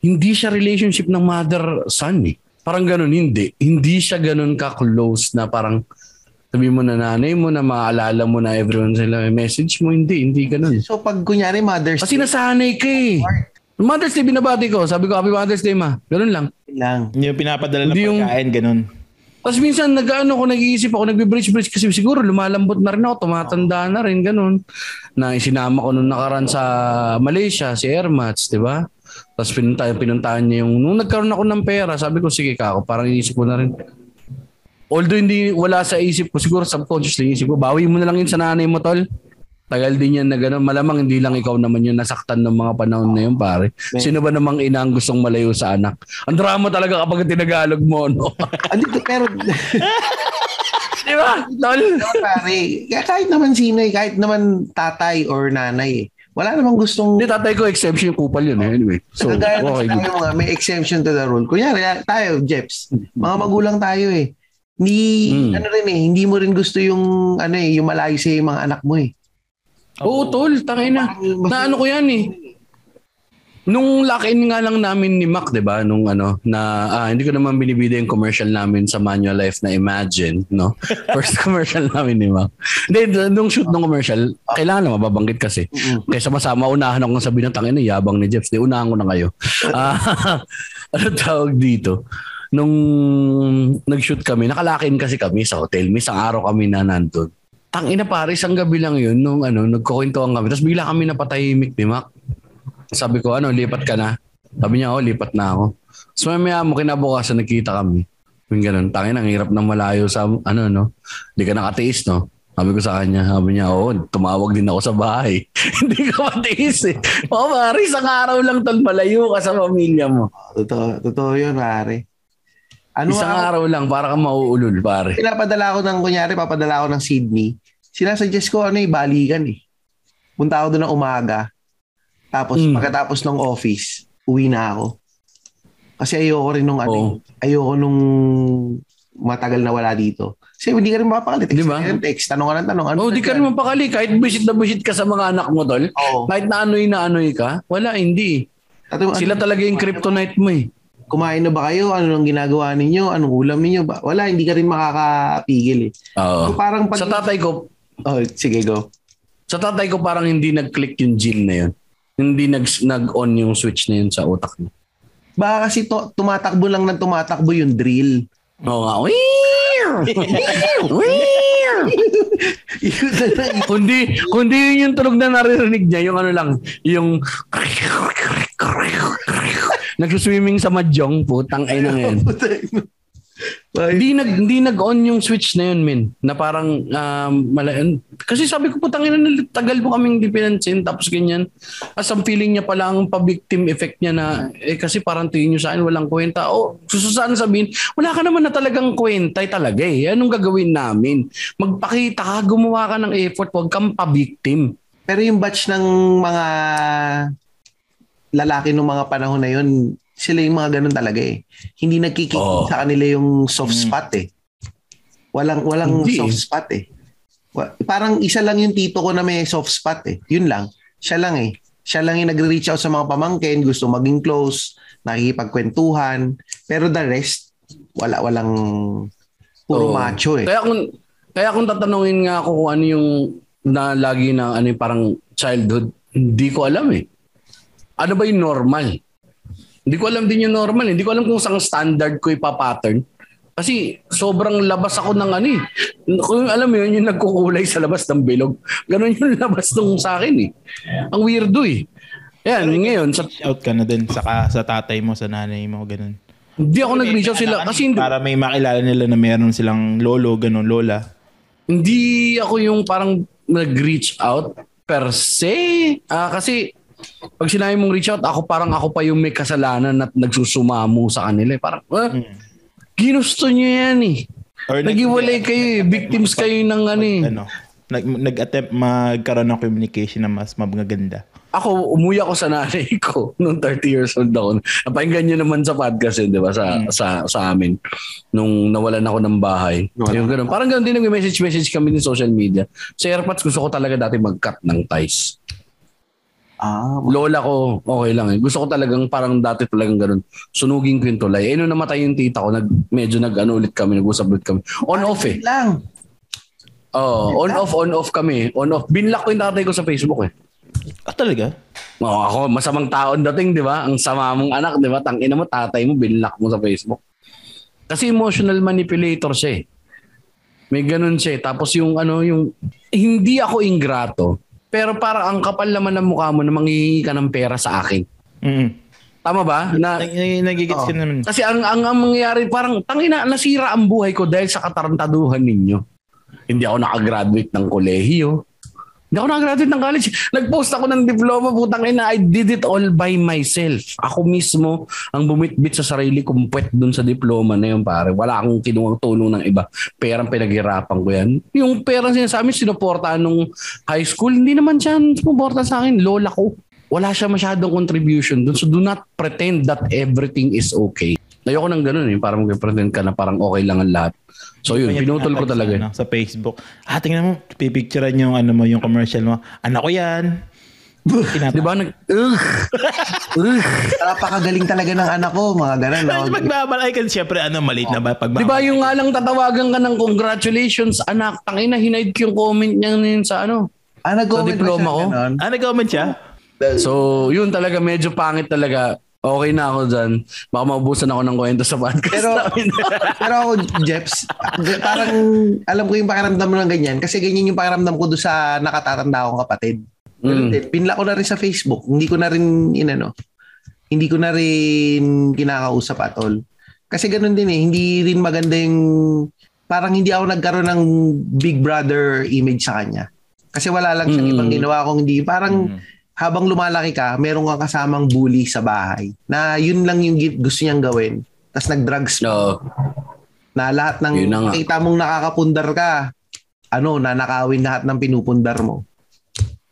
hindi siya relationship ng mother-son eh. Parang ganun, hindi. Hindi siya ganun ka-close na parang sabi mo na nanay mo na maalala mo na everyone sila may message mo. Hindi, hindi ganun. So pag kunyari Mother's Kasi nasanay ka eh. Mother's Day binabati ko. Sabi ko, Happy Mother's Day ma. Ganun lang. Day lang. Hindi yung pinapadala ng yung- pagkain, ganun. Tapos minsan nag-ano ko, nag-iisip ako, nagbe-bridge-bridge kasi siguro lumalambot na rin ako, tumatanda na rin, ganun. Na isinama ko nung nakaraan sa Malaysia, si Airmats, di ba? Tapos pinunta, pinuntahan niya yung, nung nagkaroon ako ng pera, sabi ko, sige kako, parang iisip ko na rin. Although hindi, wala sa isip ko, siguro subconsciously isip ko, bawi mo na lang yun sa nanay mo, tol. Tagal din yan na gano'n. Malamang hindi lang ikaw naman yung nasaktan ng mga panahon na yun, pare. Sino ba namang ina ang gustong malayo sa anak? Ang drama talaga kapag tinagalog mo, no? Andi, pero Di ba? Pero pare, kahit naman sino eh, kahit naman tatay or nanay eh. Wala namang gustong Hindi, tatay ko exemption yung kupal yun eh. Anyway. So, Kagaya okay, tayo nga, may exemption to the rule. Kunyari, tayo, Jeps, mga magulang tayo eh. Hindi, Mm. ano rin eh, hindi mo rin gusto yung, ano eh, yung malayo sa mga anak mo eh. Oo, tol, tangay na. Na ano ko yan eh. Nung lock-in nga lang namin ni Mac, 'di ba? Nung ano na ah, hindi ko naman binibida yung commercial namin sa Manual Life na Imagine, no? First commercial namin ni Mac. Hindi nung shoot ng commercial, kailangan na mababanggit kasi. Kaysa masama unahan ako ng sabi ng tangina yabang ni Jeff. Di unahan ko na kayo. Ah, ano tawag dito? Nung nag-shoot kami, nakalakin kasi kami sa hotel. Isang araw kami na nandun. Tangina pare, isang gabi lang yun nung ano, nagkukwentuhan kami. Tapos bigla kami napatahimik ni Mac. Sabi ko, ano, lipat ka na? Sabi niya, oh, lipat na ako. So mamaya mo kinabukasan nakita kami. Yung ganun, tangin, ang hirap na malayo sa, ano, no? Hindi ka nakatiis, no? Sabi ko sa kanya, sabi niya, oo, tumawag din ako sa bahay. Hindi ka matiis eh. Oo, pare, isang araw lang tol, malayo ka sa pamilya mo. Totoo, totoo yun, pare. Ano isang nga, araw lang, para kang mauulol, pare. pinapadala ko ng, kunyari, papadala ko ng Sydney. Sinasuggest ko, ano eh, balikan eh. Punta ako doon ng umaga. Tapos, Mm. pagkatapos ng office, uwi na ako. Kasi ayoko rin nung, ano, eh, ayoko nung matagal na wala dito. Kasi hindi ka rin mapakali. Text Di ba? ka rin, text. Tanong ka ng tanong. Ano Oh, di ka rin mapakali. Kahit busit na busit ka sa mga anak mo, tol. Oo. Kahit na anoy na anoy ka, wala, hindi. Tatawag- Sila talaga yung kryptonite mo eh. kumain na ba kayo? Ano nang ginagawa ninyo? Anong ulam ninyo? Ba? Wala, hindi ka rin makakapigil eh. Oo. So, parang pag... Sa tatay ko, Oh, sige, go. sa tatay ko parang hindi nag-click yung gene na yun. Hindi nag, nag-on yung switch na yun sa utak niya. Baka kasi to, tumatakbo lang ng tumatakbo yung drill. Oo nga. Kundi, kundi yun yung tunog na naririnig niya, yung ano lang, yung nagsuswimming sa madyong, putang ay na ngayon. Bakit? Hindi nag hindi nag-on yung switch na yun, min. Na parang um, mala- kasi sabi ko putang ina tagal mo kaming di pinansin tapos ganyan. As ang feeling niya pala ang pa-victim effect niya na eh kasi parang tingin niyo sa akin walang kwenta. O sususan sabihin, wala ka naman na talagang kwenta eh, talaga eh. Anong gagawin namin? Magpakita ka, gumawa ka ng effort, wag kang pa-victim. Pero yung batch ng mga lalaki ng mga panahon na yun, sila yung mga ganun talaga eh. Hindi nagkikita Oo. sa kanila yung soft spot eh. Walang walang Hindi soft spot eh. Parang isa lang yung tito ko na may soft spot eh. Yun lang. Siya lang eh. Siya lang yung nagre-reach out sa mga pamangkin, gusto maging close, nakikipagkwentuhan. Pero the rest, wala walang puro Oo. macho eh. Kaya kung kaya kung tatanungin nga ako kung ano yung na lagi na ano yung parang childhood, hindi ko alam eh. Ano ba yung normal? Hindi ko alam din yung normal. Hindi ko alam kung saan standard ko ipapattern. Kasi sobrang labas ako ng ano eh. Kung alam mo yun, yung nagkukulay sa labas ng bilog. Ganon yung labas nung sa akin eh. Ang weirdo eh. Yan, ngayon, sa, Out ka na din sa, sa tatay mo, sa nanay mo, ganun. hindi ako nag-reach out sila. Kasi hindi, Para may makilala nila na meron silang lolo, ganun, lola. hindi ako yung parang nag-reach out per se. Ah, kasi pag sinabi mong reach out, ako parang ako pa yung may kasalanan at nagsusumamo sa kanila. eh. Parang, ah, ginusto nyo yan eh. Or Nagiwalay kayo eh. Victims kayo ng ano eh. ano, nag, nag-attempt magkaroon ng communication na mas maganda. Ako, umuwi ako sa nanay ko nung 30 years old ako. Napakinggan nyo naman sa podcast yun, di ba? Sa, sa, sa amin. Nung nawalan ako ng bahay. Nawala Yung ganun. Parang ganun din nag-message-message kami ni social media. Sa AirPods, gusto ko talaga dati mag-cut ng ties. Ah, Lola ko, okay lang eh. Gusto ko talagang parang dati talagang ganun. Sunugin ko yung tulay. Eh, nung namatay yung tita ko, nag, medyo nag-ano ulit kami, nag-usap ulit kami. On-off eh. lang. Oh, on-off, on-off kami. On-off. Binlock ko yung tatay ko sa Facebook eh. Ah, talaga? Oh, ako, masamang taon dating, di ba? Ang sama mong anak, di ba? Tangina mo, tatay mo, binlock mo sa Facebook. Kasi emotional manipulator siya eh. May ganun siya eh. Tapos yung ano, yung, hindi ako ingrato, pero para ang kapal naman ng mukha mo na manghihingi ka ng pera sa akin. Mm. Tama ba? Na, Nag, nag- nagigits ka naman. kasi ang, ang, ang mangyayari, parang, tangina, nasira ang buhay ko dahil sa katarantaduhan ninyo. Hindi ako nakagraduate ng kolehiyo. Hindi ako nakagraduate ng college. Nag-post ako ng diploma, putang ina, I did it all by myself. Ako mismo ang bumitbit sa sarili kong puwet dun sa diploma na yun, pare. Wala akong kinuwang tulong ng iba. Perang pinaghirapan ko yan. Yung perang sinasabi, sinuportahan nung high school, hindi naman siya sumuporta sa akin. Lola ko. Wala siya masyadong contribution dun. So do not pretend that everything is okay. Ayoko nang ganun eh. Parang mag-pretend ka na parang okay lang ang lahat. So yun, Kanya pinutol ko talaga. Sa, eh. ano, sa Facebook. Ah, tingnan mo, pipicturean yung, ano mo, yung commercial mo. Anak ko yan. Di ba? Nag, ugh, ugh. Napakagaling talaga ng anak ko, mga ganun. No? magbabalay ka, siyempre ano, malit na ba? Pag Di ba yung nga lang tatawagan ka ng congratulations, anak, tangina, hinaid ko yung comment niya yun sa ano. Ah, nag-comment Sa diploma ko? Ah, nag-comment siya? So, yun talaga, medyo pangit talaga. Okay na ako dyan. Baka maubusan ako ng kwento sa podcast Pero- namin. Pero ako, Jeps, parang alam ko yung pakiramdam mo ng ganyan kasi ganyan yung pakiramdam ko doon sa nakatatanda akong kapatid. Mm. Pinla ko na rin sa Facebook. Hindi ko na rin, inano, hindi ko na rin kinakausap at all. Kasi ganun din eh, hindi rin maganda yung, parang hindi ako nagkaroon ng Big Brother image sa kanya. Kasi wala lang siyang Mm. ibang ginawa kung hindi, parang Mm. Habang lumalaki ka, meron kang kasamang bully sa bahay na yun lang yung gusto niyang gawin. Tapos nag-drugs no. Na lahat ng Yun na kita mong nakakapundar ka, ano, nanakawin lahat ng pinupundar mo.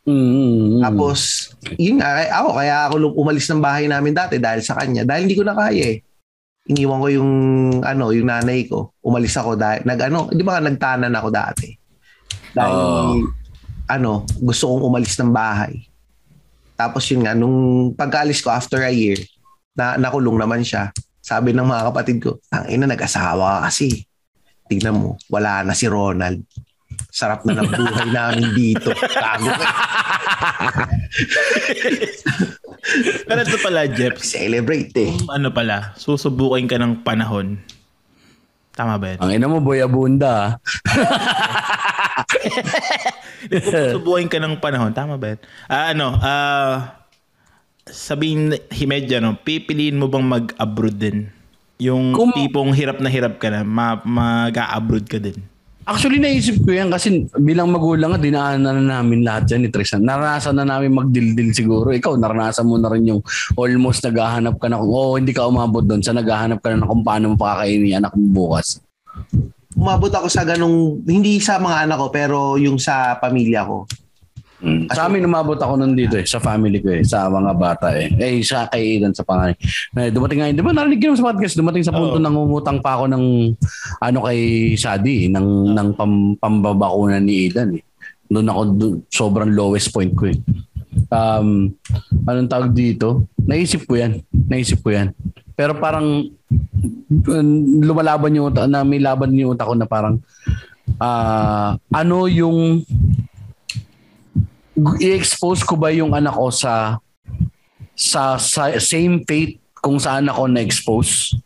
Mm, mm, mm. Tapos, yun nga, kaya ako, kaya ako umalis ng bahay namin dati dahil sa kanya. Dahil hindi ko na kaya eh. Iniwan ko yung, ano, yung nanay ko. Umalis ako dahil, nag, ano, di ba nagtanan ako dati? Dahil, Oo. ano, gusto kong umalis ng bahay. Tapos yun nga, nung pagkaalis ko after a year, na nakulong naman siya. Sabi ng mga kapatid ko, ang ina, nag-asawa ka kasi. Tignan mo, wala na si Ronald. Sarap na ng buhay namin dito. Gago ka. Pero ito pala, Jeff, Celebrate eh. ano pala, susubukin ka ng panahon. Tama ba yan? Ang ina mo, boy Susubukin ka ng panahon. Tama ba yan? Ah, ano, ah, sabihin, Himedya, no, pipiliin mo bang mag-abroad din? Yung Kung- tipong hirap na hirap ka na, ma- mag-a-abroad ka din. Actually, naisip ko yan kasi bilang magulang, dinaanan na namin lahat yan ni Tristan. Naranasan na namin magdildil siguro. Ikaw, naranasan mo na rin yung almost naghahanap ka na kung, oh, hindi ka umabot doon sa naghahanap ka na kung paano mo pakakainin yung anak mo bukas. Umabot ako sa ganong, hindi sa mga anak ko, pero yung sa pamilya ko. Mm. Sa amin, umabot ako nun dito eh, sa family ko eh, sa mga bata eh. Eh, sa kay Aidan sa panganay. Eh, dumating nga, di ba narinig ko sa podcast, dumating sa punto Oo. nang umutang pa ako ng, ano kay Sadi, ng, ng pam, pambabakunan ni Aidan eh. Doon ako, dun, sobrang lowest point ko eh. Um, anong tawag dito? Naisip ko yan. Naisip ko yan. Pero parang lumalaban yung utak, na may laban yung utak ko na parang ah ano yung i-expose ko ba yung anak ko sa sa, sa same fate kung saan ako na-expose?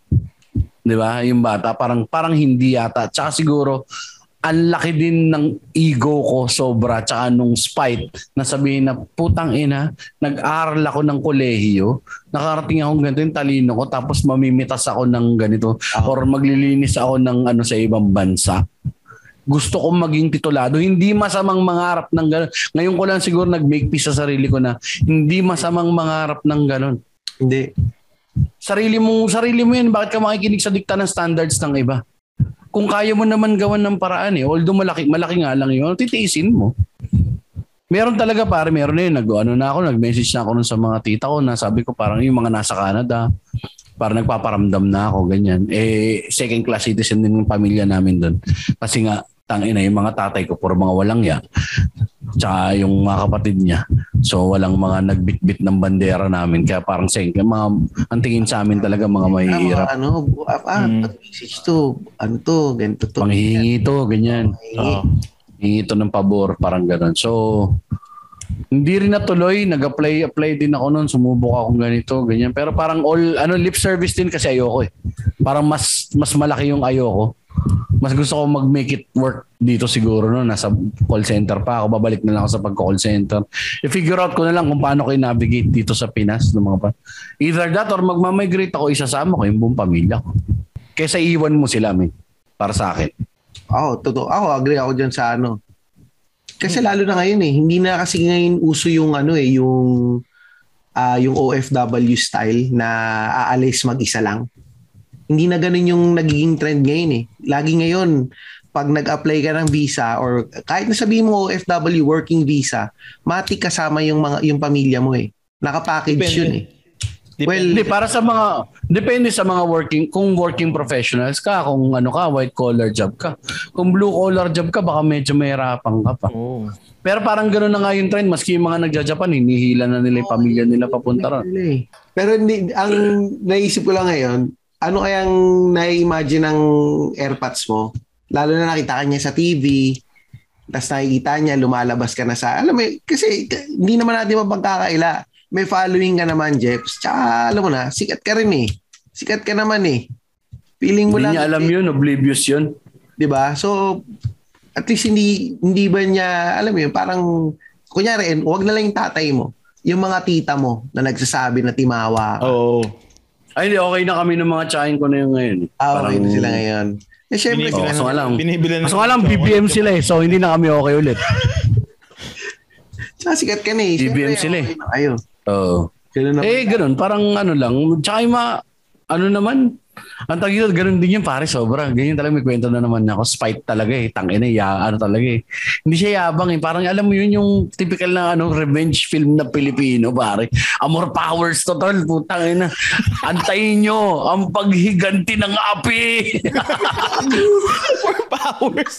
'Di ba? Yung bata parang parang hindi yata. Tsaka siguro ang laki din ng ego ko sobra tsaka nung spite na sabihin na putang ina nag-aral ako ng kolehiyo nakarating ako ganito yung talino ko tapos mamimitas ako ng ganito or maglilinis ako ng ano sa ibang bansa gusto kong maging titulado. Hindi masamang mangarap ng gano'n. Ngayon ko lang siguro nag-make peace sa sarili ko na hindi masamang mangarap ng gano'n. Hindi. Sarili mo, sarili mo yan. Bakit ka makikinig sa dikta ng standards ng iba? Kung kaya mo naman gawan ng paraan eh. Although malaki, malaki nga lang yun, titiisin mo. Meron talaga pare, meron na yun. Nag, ano na ako, nag-message na ako nun sa mga tita ko na sabi ko parang yung mga nasa Canada, parang nagpaparamdam na ako, ganyan. Eh, second class citizen din ng pamilya namin doon. Kasi nga, tangina yung mga tatay ko, puro mga walang ya. Tsaka yung mga kapatid niya. So, walang mga nagbitbit ng bandera namin. Kaya parang sa mga, ang tingin sa amin talaga mga Ah, mahihirap. ano, ah, Mm. message to, ano to, ganito to. Panghihingi to, ganyan. Oo. Hingi to ng pabor, parang gano'n. So, hindi rin natuloy. Nag-apply, apply din ako noon. Sumubok ako ganito, ganyan. Pero parang all, ano, lip service din kasi ayoko eh. Parang mas, mas malaki yung ayoko. Mas gusto ko mag-make it work dito siguro no nasa call center pa ako babalik na lang ako sa pag-call center i-figure out ko na lang kung paano ko i-navigate dito sa Pinas ng mga pa either that or magmamigrate ako isasama ko yung buong pamilya ko kaysa iwan mo sila min para sa akin Ako, totoo. Ako, agree ako dyan sa ano. Kasi lalo na ngayon eh, hindi na kasi ngayon uso yung ano eh, yung ah yung OFW style na aalis mag-isa lang. Hindi na ganun yung nagiging trend ngayon eh. Lagi ngayon, pag nag-apply ka ng visa or kahit na sabihin mo OFW working visa, matik kasama yung mga yung pamilya mo eh. Nakapackage Depende. yun eh. Well, Hindi, para sa mga, depende sa mga working, kung working professionals ka, kung ano ka, white collar job ka. Kung blue collar job ka, baka medyo mahirapan ka pa. Oo. Pero parang gano'n na nga yung trend, maski yung mga nagja-Japan, hinihila na nila yung pamilya nila papunta ron. Pero hindi, ang naisip ko lang ngayon, ano kayang na-imagine ng airpods mo? Lalo na nakita ka niya sa TV, tapos nakikita niya, lumalabas ka na sa, alam mo, eh, kasi hindi naman natin mapagkakaila. May following ka naman, Jeps. Tsaka, alam mo na, sikat ka rin eh. Sikat ka naman eh. Feeling mo Hindi lang. niya alam yun, oblivious yun. 'di ba? So at least hindi hindi ba niya alam mo yun, parang kunyari, eh, wag na lang yung tatay mo. Yung mga tita mo na nagsasabi na timawa. Oo. Ay, hindi, okay na kami ng mga tsahin ko na yung ngayon. Ah, okay na sila ngayon. Eh, syempre, Oh, kaso nga lang. Binibilan Kaso nga lang, BBM sila eh. So, hindi na kami okay ulit. tsaka sikat ka na eh. BBM Syempre, sila eh. kayo. Oo. Na. Eh, ganun. Parang ano lang. Tsaka yung mga, ano naman, ang tagi ganun din yung pare, sobra. Ganyan talaga may kwento na naman ako. Spite talaga eh. Tangin eh, ya, ano talaga eh. Hindi siya yabang eh. Parang alam mo yun yung typical na ano, revenge film na Pilipino, pare. Amor Powers total, putang ina. Antayin nyo ang paghiganti ng api. powers.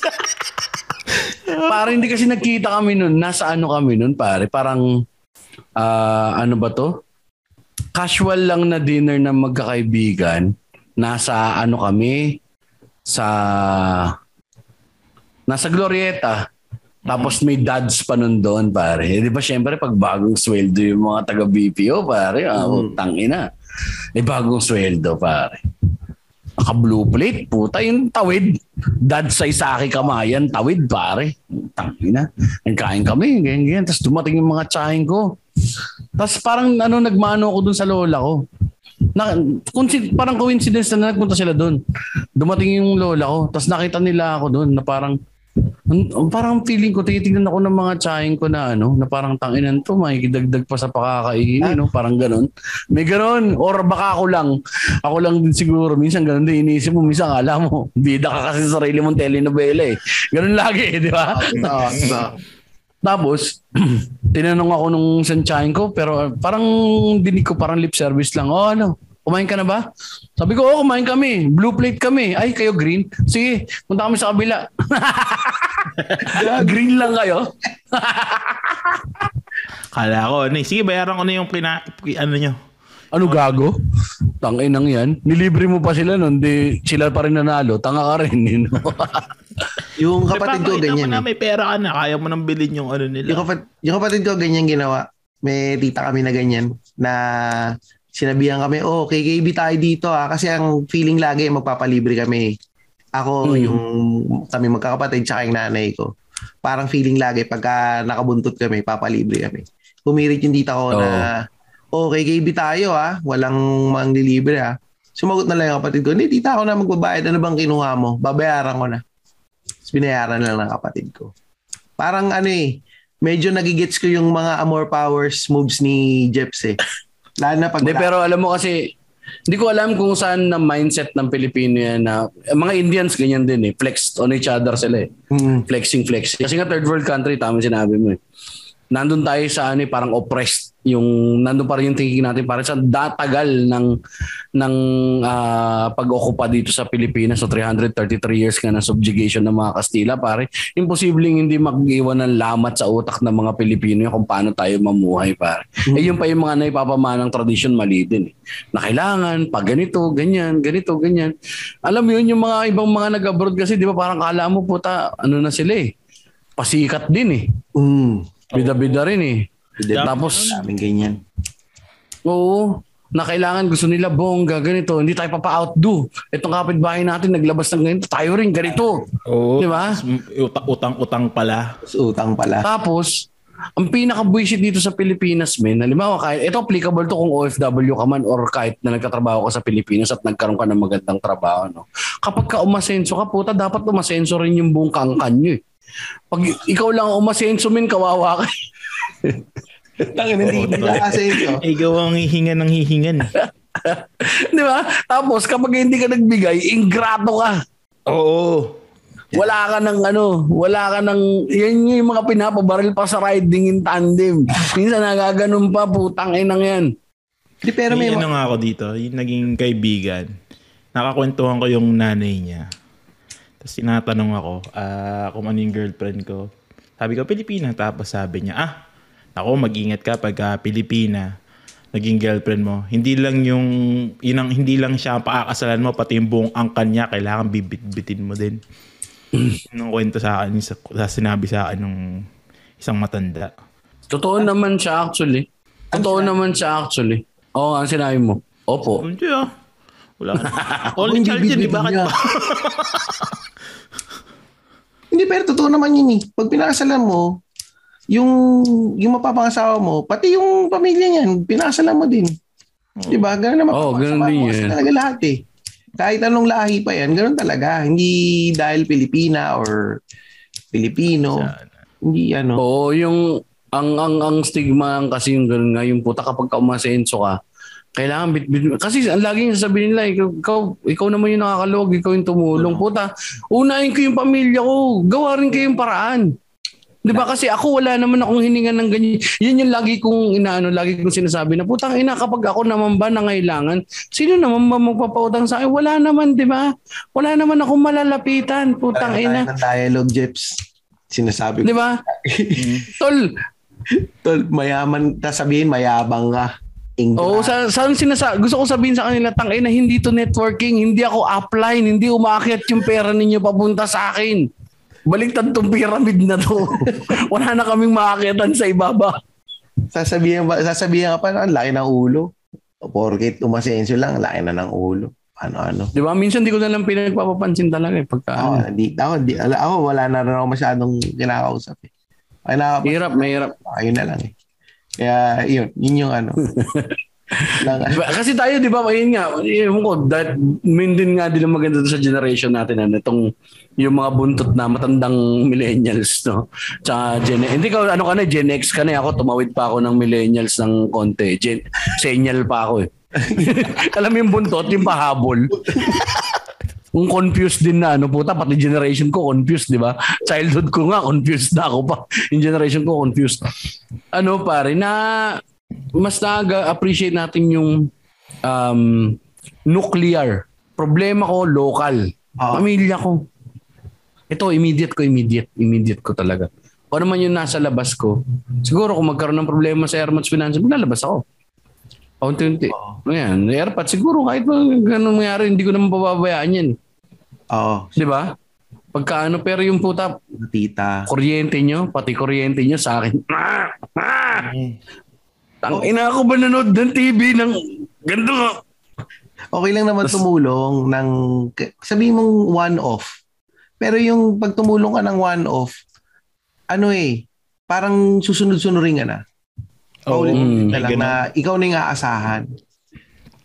Parang hindi kasi nagkita kami nun. Nasa ano kami nun, pare. Parang, ah, ano ba to? Casual lang na dinner na magkakaibigan. Nasa ano kami? Sa... Nasa Glorieta. Tapos may dads pa nun doon, pare. Eh, di ba syempre pag bagong sweldo yung mga taga-BPO, pare, ah, utang ina. Eh, bagong sweldo, pare. Naka blue plate, puta yung tawid. Dad sa Isaki Kamayan, tawid pare. Tangina. Nagkain kami, ganyan, ganyan. Tapos dumating yung mga tsahin ko. Tapos parang ano, nagmano ako dun sa lola ko. Na, kunsi, parang coincidence na nagpunta sila doon. Dumating yung lola ko. Tapos nakita nila ako doon na parang ang- parang feeling ko, tinitignan ako ng mga tsahin ko na ano, na parang tanginan to, makikidagdag pa sa pakakainin, no? Parang ganun. May ganun. Or baka ako lang. Ako lang din siguro. Minsan ganun din. Iniisip mo, minsan akala mo, bida ka kasi sa sarili mong telenovela eh. Ganun lagi eh, di ba? Oo, oo. Tapos, tinanong ako nung isang tsahin ko, pero parang dinig ko parang lip service lang. Oh, ano? Kumain ka na ba? Sabi ko, oh, kumain kami. Blue plate kami. Ay, kayo green? Sige, punta kami sa kabila. green lang kayo? Kala ko, ano eh. Sige, bayaran ko na yung pina, ano nyo. Ano gago? Tangin nang yan. Nilibre mo pa sila nun. Di, sila pa rin nanalo. Tanga ka rin. You know? Yung kapatid ko ganyan. na eh. may pera ka na. Kaya mo nang bilhin yung ano nila. Yung, kapat, yung kapatid ko ganyan ginawa. May tita kami na ganyan na sinabihan kami, oh, KKB tayo dito ah. Kasi ang feeling lagi magpapalibre kami. Ako, Mm. yung kami magkakapatid, tsaka yung nanay ko. Parang feeling lagi pagka nakabuntot kami, papalibre kami. Pumirit yung tita ko na, oh, KKB tayo ah. Walang manglilibre ah. Sumagot na lang yung kapatid ko, hindi, tita ako na magbabayad. Ano bang kinuha mo? Babayaran ko na. Tapos binayaran na lang ng kapatid ko. Parang ano eh, medyo nagigets ko yung mga Amor Powers moves ni Jeps eh. Lalo na pag... Hindi, pero alam mo kasi, hindi ko alam kung saan na mindset ng Pilipino yan na, mga Indians ganyan din eh. Flex on each other sila eh. Mm. Flexing, flexing. Kasi nga third world country, tama sinabi mo eh. Nandun tayo sa ano eh, parang oppressed yung nandun pa rin yung thinking natin para sa datagal ng ng ah, pag-okupa dito sa Pilipinas so 333 years ka na subjugation ng mga Kastila pare. Imposibleng hindi mag-iwan ng lamat sa utak ng mga Pilipino kung paano tayo mamuhay pare. Eh yun pa yung mga naipapamanang tradition mali din eh. na kailangan pag ganito ganyan ganito ganyan. Alam mo yun yung mga ibang mga nag-abroad kasi di ba parang kala mo puta ano na sila eh. Pasikat din eh. Mm. Bida-bida rin eh Dami tapos Daming ganyan. Oo. Na kailangan gusto nila bongga, ganito. Hindi tayo papa-outdo. Itong kapitbahay natin naglabas ng ganito. Tayo rin ganito. Oo. Di ba? Utang-utang pala. Utang pala. Tapos, ang pinaka-buisit dito sa Pilipinas, men, halimbawa, kahit, ito applicable to kung OFW ka man or kahit na nagkatrabaho ka sa Pilipinas at nagkaroon ka ng magandang trabaho. No? Kapag ka umasenso ka, puta, dapat umasenso rin yung buong kangkan nyo eh. Pag ikaw lang ang umasenso, men, kawawa ka. Tangin, hindi. Eh, ikaw ang hihingan ng hihingan. Di ba? Tapos, kapag hindi ka nagbigay, ingrato ka. Oo. Wala ka ng ano, wala ka ng, yan yung mga pinapabaril pa sa riding in tandem. Minsan nagaganon pa, putang inang yan. Di, pero may, may ano nga ako dito, yung naging kaibigan. Nakakwentuhan ko yung nanay niya. Tapos tinatanong ako ah, kung ano yung girlfriend ko. Sabi ko, Pilipina. Tapos sabi niya, ah, ako, mag-ingat ka pag ah, Pilipina naging girlfriend mo. Hindi lang yung, yun ang, hindi lang siya ang pakakasalan mo, pati yung buong angkan niya, kailangan bibit-bitin mo din. Nung kwento sa akin, sa, sa sinabi sa akin nung isang matanda. Totoo naman siya actually. Totoo naman siya actually. Oo, ang sinabi mo. Opo. Hindi ah. Wala. Only child yun, eh. Bakit ba? Hindi, pero totoo naman yun eh. Pag pinakasalan mo, yung, yung mapapangasawa mo, pati yung pamilya niyan, pinakasalan mo din. Di ba? Ganun naman. Oo, ganun Mapapangasawa din mo kasi yan. talaga lahat eh. Kahit anong lahi pa yan, ganun talaga. Hindi dahil Pilipina or Pilipino. Hindi ano. Oo, yung ang ang ang stigma kasi yung ganun nga yung puta kapag ka umasenso ka kailangan bit, bit kasi ang laging sasabihin nila ikaw, ikaw ikaw naman yung nakakalog ikaw yung tumulong puta unahin ko yung pamilya ko gawa rin kayong paraan Di ba kasi ako wala naman akong hininga ng ganyan. Yun yung lagi kong inaano, lagi kong sinasabi na putang ina kapag ako naman ba nangailangan, sino naman ba magpapautang sa akin? Wala naman, di ba? Wala naman akong malalapitan, putang Tayo ina. ng dialogue, Jeps. Sinasabi Di ko. ba? Tol, Tol, mayaman, tas sabihin mayabang ka. Ingla. Oo, sa, sa sinasa, gusto ko sabihin sa kanila, tang ina, hindi to networking, hindi ako upline, hindi umakyat yung pera ninyo papunta sa akin. Baliktad tong pyramid na to. Wala na kaming maakyatan sa ibaba. sasabihin, ba, sasabihin ka pa na, laki ng ulo. Porkit umasensyo lang, laki na ng ulo. Ano-ano. Di ba? Minsan di ko na lang pinagpapapansin talaga eh. Pagka, Ako, di, ako, di, ako, wala na rin ako masyadong kinakausap eh. Ay, nakapag- hirap, mahirap. ayun na lang eh. Kaya, yun, yun yung ano. lang? Kasi tayo, di ba, ayun nga, ewan ko, that, min din nga din ang maganda sa generation natin, ano, itong, yung mga buntot na matandang millennials, no? Tsaka Gen Hindi ka, ano ka na, Gen X ka na, ako, tumawid pa ako ng millennials ng konti. Gen, senial pa ako eh. Alam mo yung buntot, yung pahabol. Kung confused din na, ano puta, pati generation ko confused, di ba? Childhood ko nga, confused na ako pa. Yung generation ko confused. Ano pare, na mas na-appreciate natin yung um, nuclear. Problema ko, local. Ah. Pamilya ko. Ito, immediate ko, immediate. Immediate ko talaga. Kung ano man yung nasa labas ko, siguro kung magkaroon ng problema sa Airmats Finance, maglalabas ako. Paunti-unti. Ayan, airpat siguro kahit ganun mangyari, hindi ko naman pababayaan yan. Oo, Di ba? Pagka ano, pero yung puta, tita. kuryente nyo, pati kuryente nyo sa akin. Ah! Ah! Tang ina ako ba nanood ng TV ng ganito nga? Okay lang naman tumulong ng, sabihin mong one-off. Pero yung pag tumulong ka ng one-off, ano eh, parang susunod-sunurin ka na. Oo, Paulit-ulit ka may lang na ikaw na yung aasahan.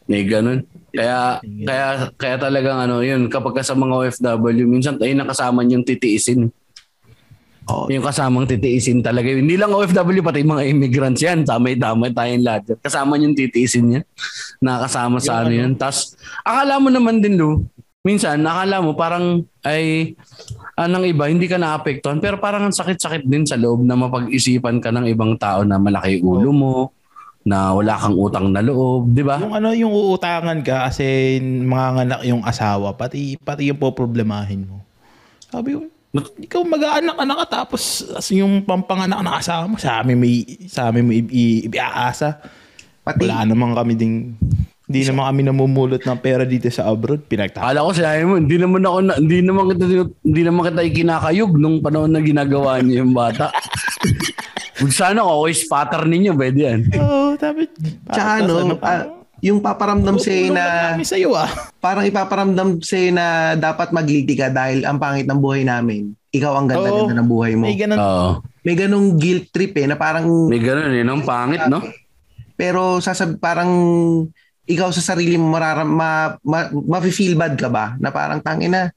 May ganun. Kaya, kaya, kaya talagang ano, yun, kapag ka sa mga OFW, minsan tayo nakasama yung titiisin. Oo. Yung kasamang titiisin talaga. Hindi lang OFW, pati mga immigrants yan. Tamay-tamay tayong lahat. yan. Kasama yung titiisin niya. Nakasama sa ano yan. Tapos, akala mo naman din, Lu, minsan, akala mo parang ay anong iba, hindi ka naapektuhan. Pero parang ang sakit-sakit din sa loob na mapag-isipan ka ng ibang tao na malaki ulo mo, na wala kang utang na loob, di ba? Yung ano, yung uutangan ka kasi mga nganak yung asawa, pati, pati yung poproblemahin mo. Sabi ko, ikaw mag-aanak-anak ka tapos as yung pampanganak na asawa mo, sa amin may, sa amin mo i- i- ibiaasa. Pati, Wala naman kami ding, hindi naman kami namumulot ng pera dito sa abroad. Pinagtaka. Akala ko sinabi mo, hindi naman ako na, hindi naman kita hindi naman kita ikinakayog nung panahon na ginagawa niyo yung bata. Sana ako always pattern ninyo, pwede yan. Oo, tapos, tsaka ano, ah, yung paparamdam sa'yo na, Kami sa'yo ah. parang ipaparamdam sa'yo na dapat magliti ka dahil ang pangit ng buhay namin. Ikaw ang ganda-ganda Oo. ng buhay mo. May ganun. Oo. May ganong guilt trip eh, na parang may ganun eh, ang pangit, no? Pero sasab parang ikaw sa sarili mo mararam ma, ma, mafe-feel bad ka ba? Na parang tangina,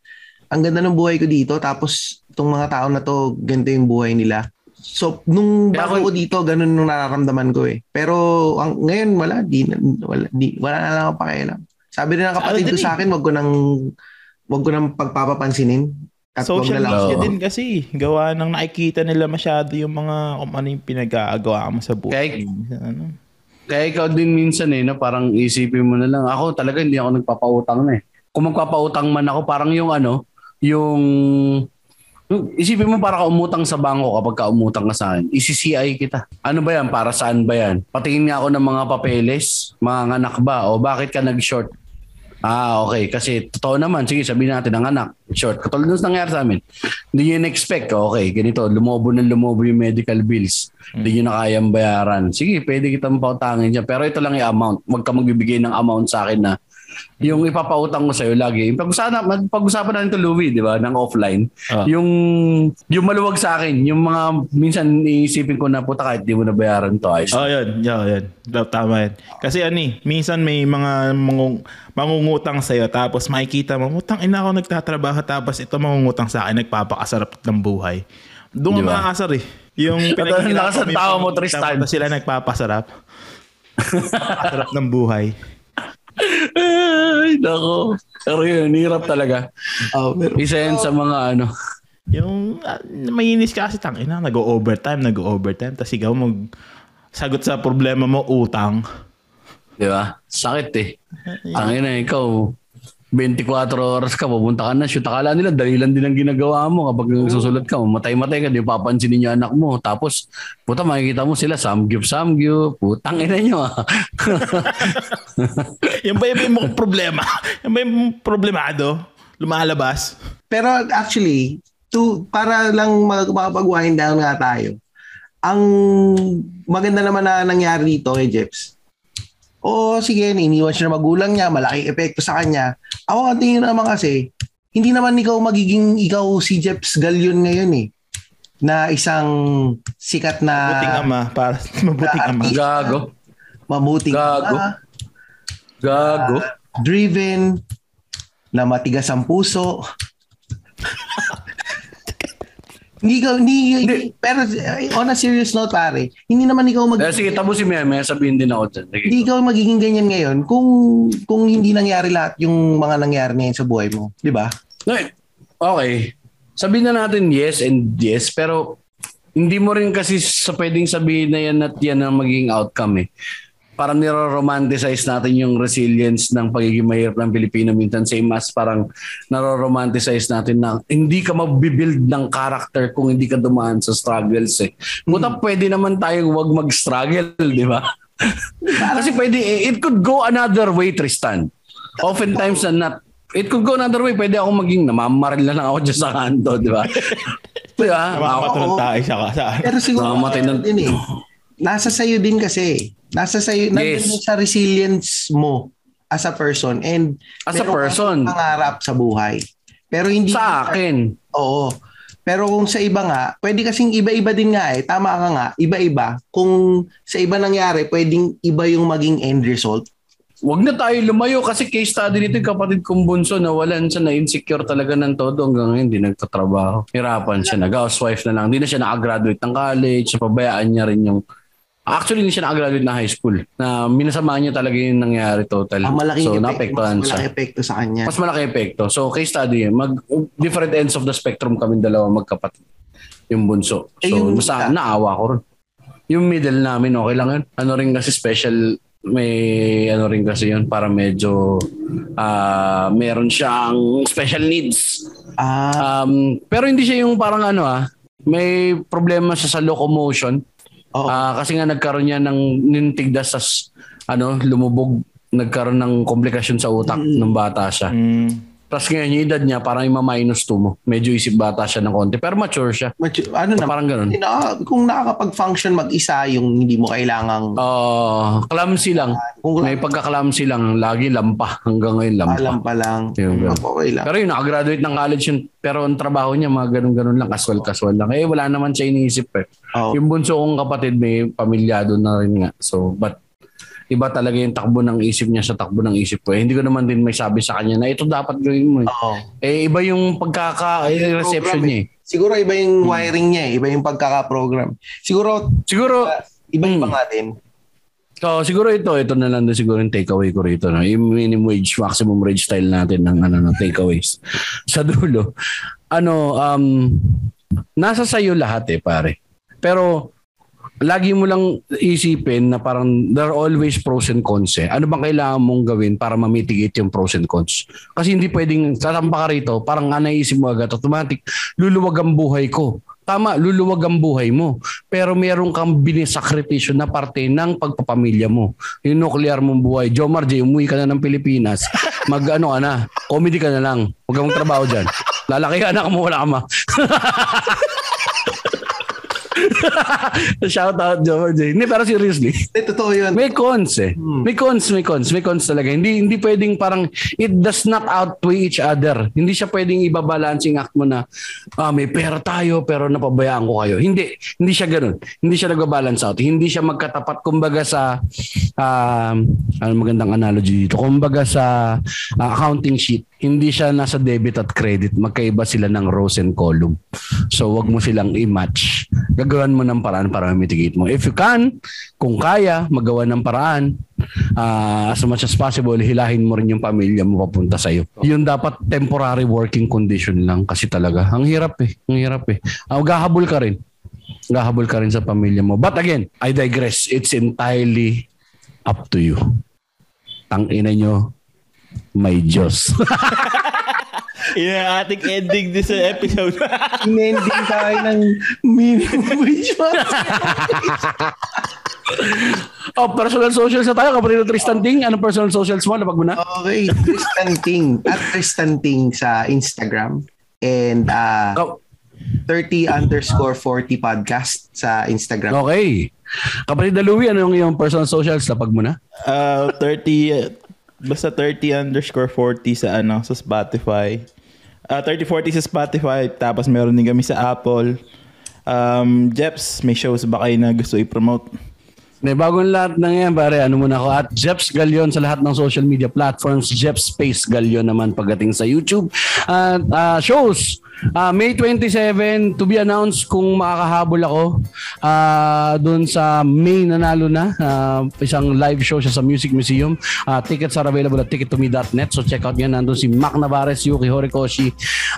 ang ganda ng buhay ko dito tapos itong mga tao na to, ganito yung buhay nila. So, nung Kaya bago ako- ko dito, ganun nung nararamdaman ko eh. Pero ang, ngayon, wala. Di, na- wala, di, wala na lang ako pakialam. Sabi rin ng kapatid Sa ko sa akin, wag ko nang, wag ko nang pagpapapansinin. At Social na lang. media din kasi. Gawa ng nakikita nila masyado yung mga kung ano yung pinag-aagawa mo sa buhay. Kaya- Ano. Kaya ikaw din minsan eh, no, parang isipin mo na lang, ako talaga hindi ako nagpapautang na eh. Kung magpapautang man ako, parang yung ano, yung Isipin mo para ka umutang sa bangko kapag ka umutang ka sa akin. ICCI kita. Ano ba yan? Para saan ba yan? Patingin nga ako ng mga papeles. Mga anak ba? O bakit ka nag-short? Ah, okay. Kasi totoo naman. Sige, sabihin natin ang anak. Short. Katulad nung nangyari sa amin. Hindi nyo in-expect. Okay, ganito. Lumobo ng lumobo yung medical bills. Hindi nyo na kayang bayaran. Sige, pwede kitang pautangin dyan. Pero ito lang yung amount. Huwag ka magbibigay ng amount sa akin na yung ipapautang ko sa'yo lagi. Pag-usapan, pag-usapan natin to Louie, di ba, ng offline. Ah. Yung, yung maluwag sa akin, yung mga, minsan iisipin ko na, puta kahit di mo nabayaran to, ayos. Oh, yun. Yun, yun. Tama yan. Kasi ano eh, minsan may mga mangung, mangungutang sa'yo tapos makikita mo, utang ina ako nagtatrabaho tapos ito mangungutang sa akin, nagpapakasarap ng buhay. Doon Di ka ba? makakasar eh. Yung ng yung tao mo, Tristan. Tapos sila nagpapasarap. Pasarap ng buhay. Ay, nako. Pero yun, hirap talaga. Oh, pero, Isa yan sa mga ano. Yung uh, mainis ka kasi tangina, nag-overtime, nag-overtime. Tapos ikaw mag sagot sa problema mo, utang. Di ba? Sakit eh. Ang ina, ikaw, 24 oras ka, pupunta ka na, shoot. Akala nila, dalilan din ang ginagawa mo. Kapag susulat ka, matay-matay ka, di papansinin niyo anak mo. Tapos, puta, makikita mo sila, samgyup, samgyup. Putang ina nyo ah. Yan ba yung mga problema? Yan ba yung problemado? Lumalabas? pero actually, to, para lang mag- makapag-wind down nga tayo, ang maganda naman na nangyari dito kay Jeps, o sige, iniwan siya ng magulang niya, malaking epekto sa kanya. Ako ang tingin naman kasi, hindi naman ikaw magiging ikaw si Jeps Galion ngayon eh. Na isang sikat na Mabuting ama. Para mabuting ama. artista, Gago. mabuting Gago. ama, Gago. driven, na matigas ang puso. hindi ka, hindi, hindi, pero on a serious note pare, hindi naman ikaw mag, Eh, sige, mo yan. May sabihin din ako dyan. Hindi ikaw magiging ganyan ngayon kung kung hindi nangyari lahat yung mga nangyari ngayon sa buhay mo. Di ba? No, eh, okay. Sabihin na natin yes and yes, pero hindi mo rin kasi sa pwedeng sabihin na yan at yan ang magiging outcome eh. Parang niro-romanticize natin yung resilience ng pagiging mahirap ng Pilipino minsan same as parang naro-romanticize natin na hindi ka mabibuild ng character kung hindi ka dumaan sa struggles eh. Buta pwede naman tayong wag mag-struggle, di ba? Kasi pwede, eh, it could go another way, Tristan. Oftentimes na not. It could go another way. Pwede ako maging namamaril na lang ako dyan sa kanto, di ba? di ba? Ako, Makamatulog Oo. tayo siya ka. Pero siguro Nakamatay ano ng- din eh. Nasa sayo din kasi. Nasa sayo, nandun Yes. din sa resilience mo as a person and As a person. pangarap sa buhay. Pero hindi sa akin. Oo. Pero kung sa iba nga, pwede kasing iba-iba din nga eh. Tama ka nga, iba-iba. Kung sa iba nangyari, pwedeng iba yung maging end result. Huwag na tayo lumayo kasi case study nito yung kapatid kong bunso na walan siya na insecure talaga ng todo hanggang ngayon hindi nagtatrabaho. Hirapan siya, nag-housewife na lang. Hindi na siya nakagraduate ng college, napabayaan niya rin yung Actually, hindi siya nakagraduate na high school. Na minasamaan niya talaga yung nangyari total. Ang malaking so, epekto, mas malaki epekto sa kanya. Mas malaki epekto. So, case study, mag, different ends of the spectrum kami dalawa magkapatid. Yung bunso. So, Eh, yung isa? naawa ko rin. Yung middle namin, okay lang yun. Ano rin kasi special, may ano rin kasi yun, para medyo ah meron siyang special needs. Ah, Um, pero hindi siya yung parang ano ah, may problema siya sa locomotion. Oo. Ah, kasi nga nagkaroon niya ng nintigdas sa ano, lumubog, nagkaroon ng komplikasyon sa utak nung bata siya. Mm. Tapos ngayon yung edad niya parang yung minus 2 mo. Medyo isip bata siya ng konti pero mature siya. Mature- ano naman, Parang ganun. na, kung nakakapag-function mag-isa yung hindi mo kailangang Oh, clumsy lang. kung May pagka-clumsy lang, lagi lampa hanggang ngayon lampa. alam pa lang, Yung okay lang. Pero yun, nakagraduate ng college yun. Pero ang trabaho niya, mga ganun-ganun lang, casual-casual lang. Eh, wala naman siya iniisip eh. Oo. Yung bunso kong kapatid, may pamilyado na rin nga. So, but iba talaga yung takbo ng isip niya sa takbo ng isip ko. Eh, hindi ko naman din may sabi sa kanya na ito dapat gawin mo. Eh, Oo. eh iba yung pagkaka-reception Program niya eh. Siguro iba yung wiring niya eh, iba yung pagkaka-program. Siguro Siguro, iba-iba Hmm. nga din. So, siguro ito, ito na lang din siguro yung takeaway ko rito. No? Yung minimum wage, maximum wage style natin ng ano, no, takeaways. Sa dulo, ano, um, nasa sayo lahat eh, pare. Pero, lagi mo lang isipin na parang there are always pros and cons eh. Ano bang kailangan mong gawin para ma-mitigate yung pros and cons? Kasi hindi pwedeng sasampa ka rito, parang nga naisip mo agad, automatic, luluwag ang buhay ko. Tama, luluwag ang buhay mo. Pero meron kang binisakripisyo na parte ng pagpapamilya mo. Yung nuclear mong buhay. Jomar J, umuwi ka na ng Pilipinas. Mag ano ka na, comedy ka na lang. Huwag kang trabaho dyan. Lalaki ka anak mo, wala ka ma. Shout out, George. Hindi, pero seriously. Eh, totoo yun. May cons eh. May cons, may cons, may cons talaga. Hindi hindi pwedeng parang it does not outweigh each other. Hindi siya pwedeng ibabalancing act mo na ah, may pera tayo pero napabayaan ko kayo. Hindi, hindi siya ganoon. Hindi siya nagba-balance out. Hindi siya magkatapat kumbaga sa um, ano magandang analogy dito. Kumbaga sa ah, accounting sheet. Hindi siya nasa debit at credit. Magkaiba sila ng rows and column. So wag mo silang i-match. Gagawin mo ng paraan para mitigate mo. If you can, kung kaya, magawa ng paraan, uh, as much as possible, hilahin mo rin yung pamilya mo papunta sa'yo. Yun dapat temporary working condition lang kasi talaga. Ang hirap eh. Ang hirap eh. Uh, gahabol ka rin. Gahabol ka rin sa pamilya mo. But again, I digress. It's entirely up to you. Tang ina nyo, may Diyos. Ang ating ending this episode. Inending tayo ng minimum wage oh, personal socials na tayo. Kapatid ng Tristan Ting, anong personal socials mo? Napag mo na? Okay, Tristan Ting. At Tristan Ting sa Instagram. And uh, Oh, 30 underscore 40 podcast sa Instagram. okay. Kapatid na Louie, ano yung iyong personal socials? Napag mo na? Uh, 30, uh, basta 30 underscore 40 sa ano, sa Spotify. Uh, 30-40 sa Spotify, tapos meron din kami sa Apple. Um, Jeps, may shows ba kayo na gusto i-promote? May bagong lahat na yan, pare. Ano muna ako? At Jeps Galion sa lahat ng social media platforms. Jeps Space Galion naman pagdating sa YouTube. At uh, shows. Uh, May 27 to be announced kung makakahabol ako uh, doon sa May nanalo na uh, isang live show siya sa Music Museum. Uh, tickets are available at tickettome.net so check out yan nandun si Mac Navarez Yuki Horikoshi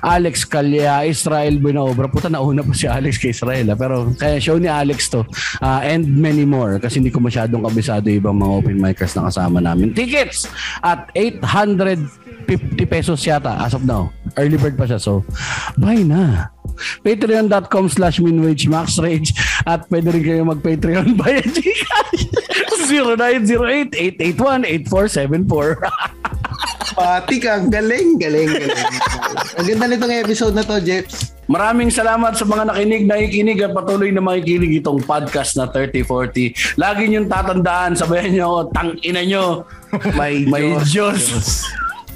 Alex Kalya Israel Buenaobra puta nauna pa si Alex kay Israel ah. pero kaya show ni Alex to uh, and many more kasi hindi ko masyadong kabisado ibang mga open micers na kasama namin. Tickets at 800 50 pesos yata as of now. Early bird pa siya. So, buy na. Patreon.com slash minwagemaxrage at pwede rin kayo mag-Patreon via Gcash 0908-881-8474 Pati ka, galing, galing, galing. Ang ganda nitong episode na to, Jeps. Maraming salamat sa mga nakinig, nakikinig at patuloy na makikinig itong podcast na 3040. Lagi niyong tatandaan, sabayan niyo ako, tang ina niyo, May, may Diyos. Diyos.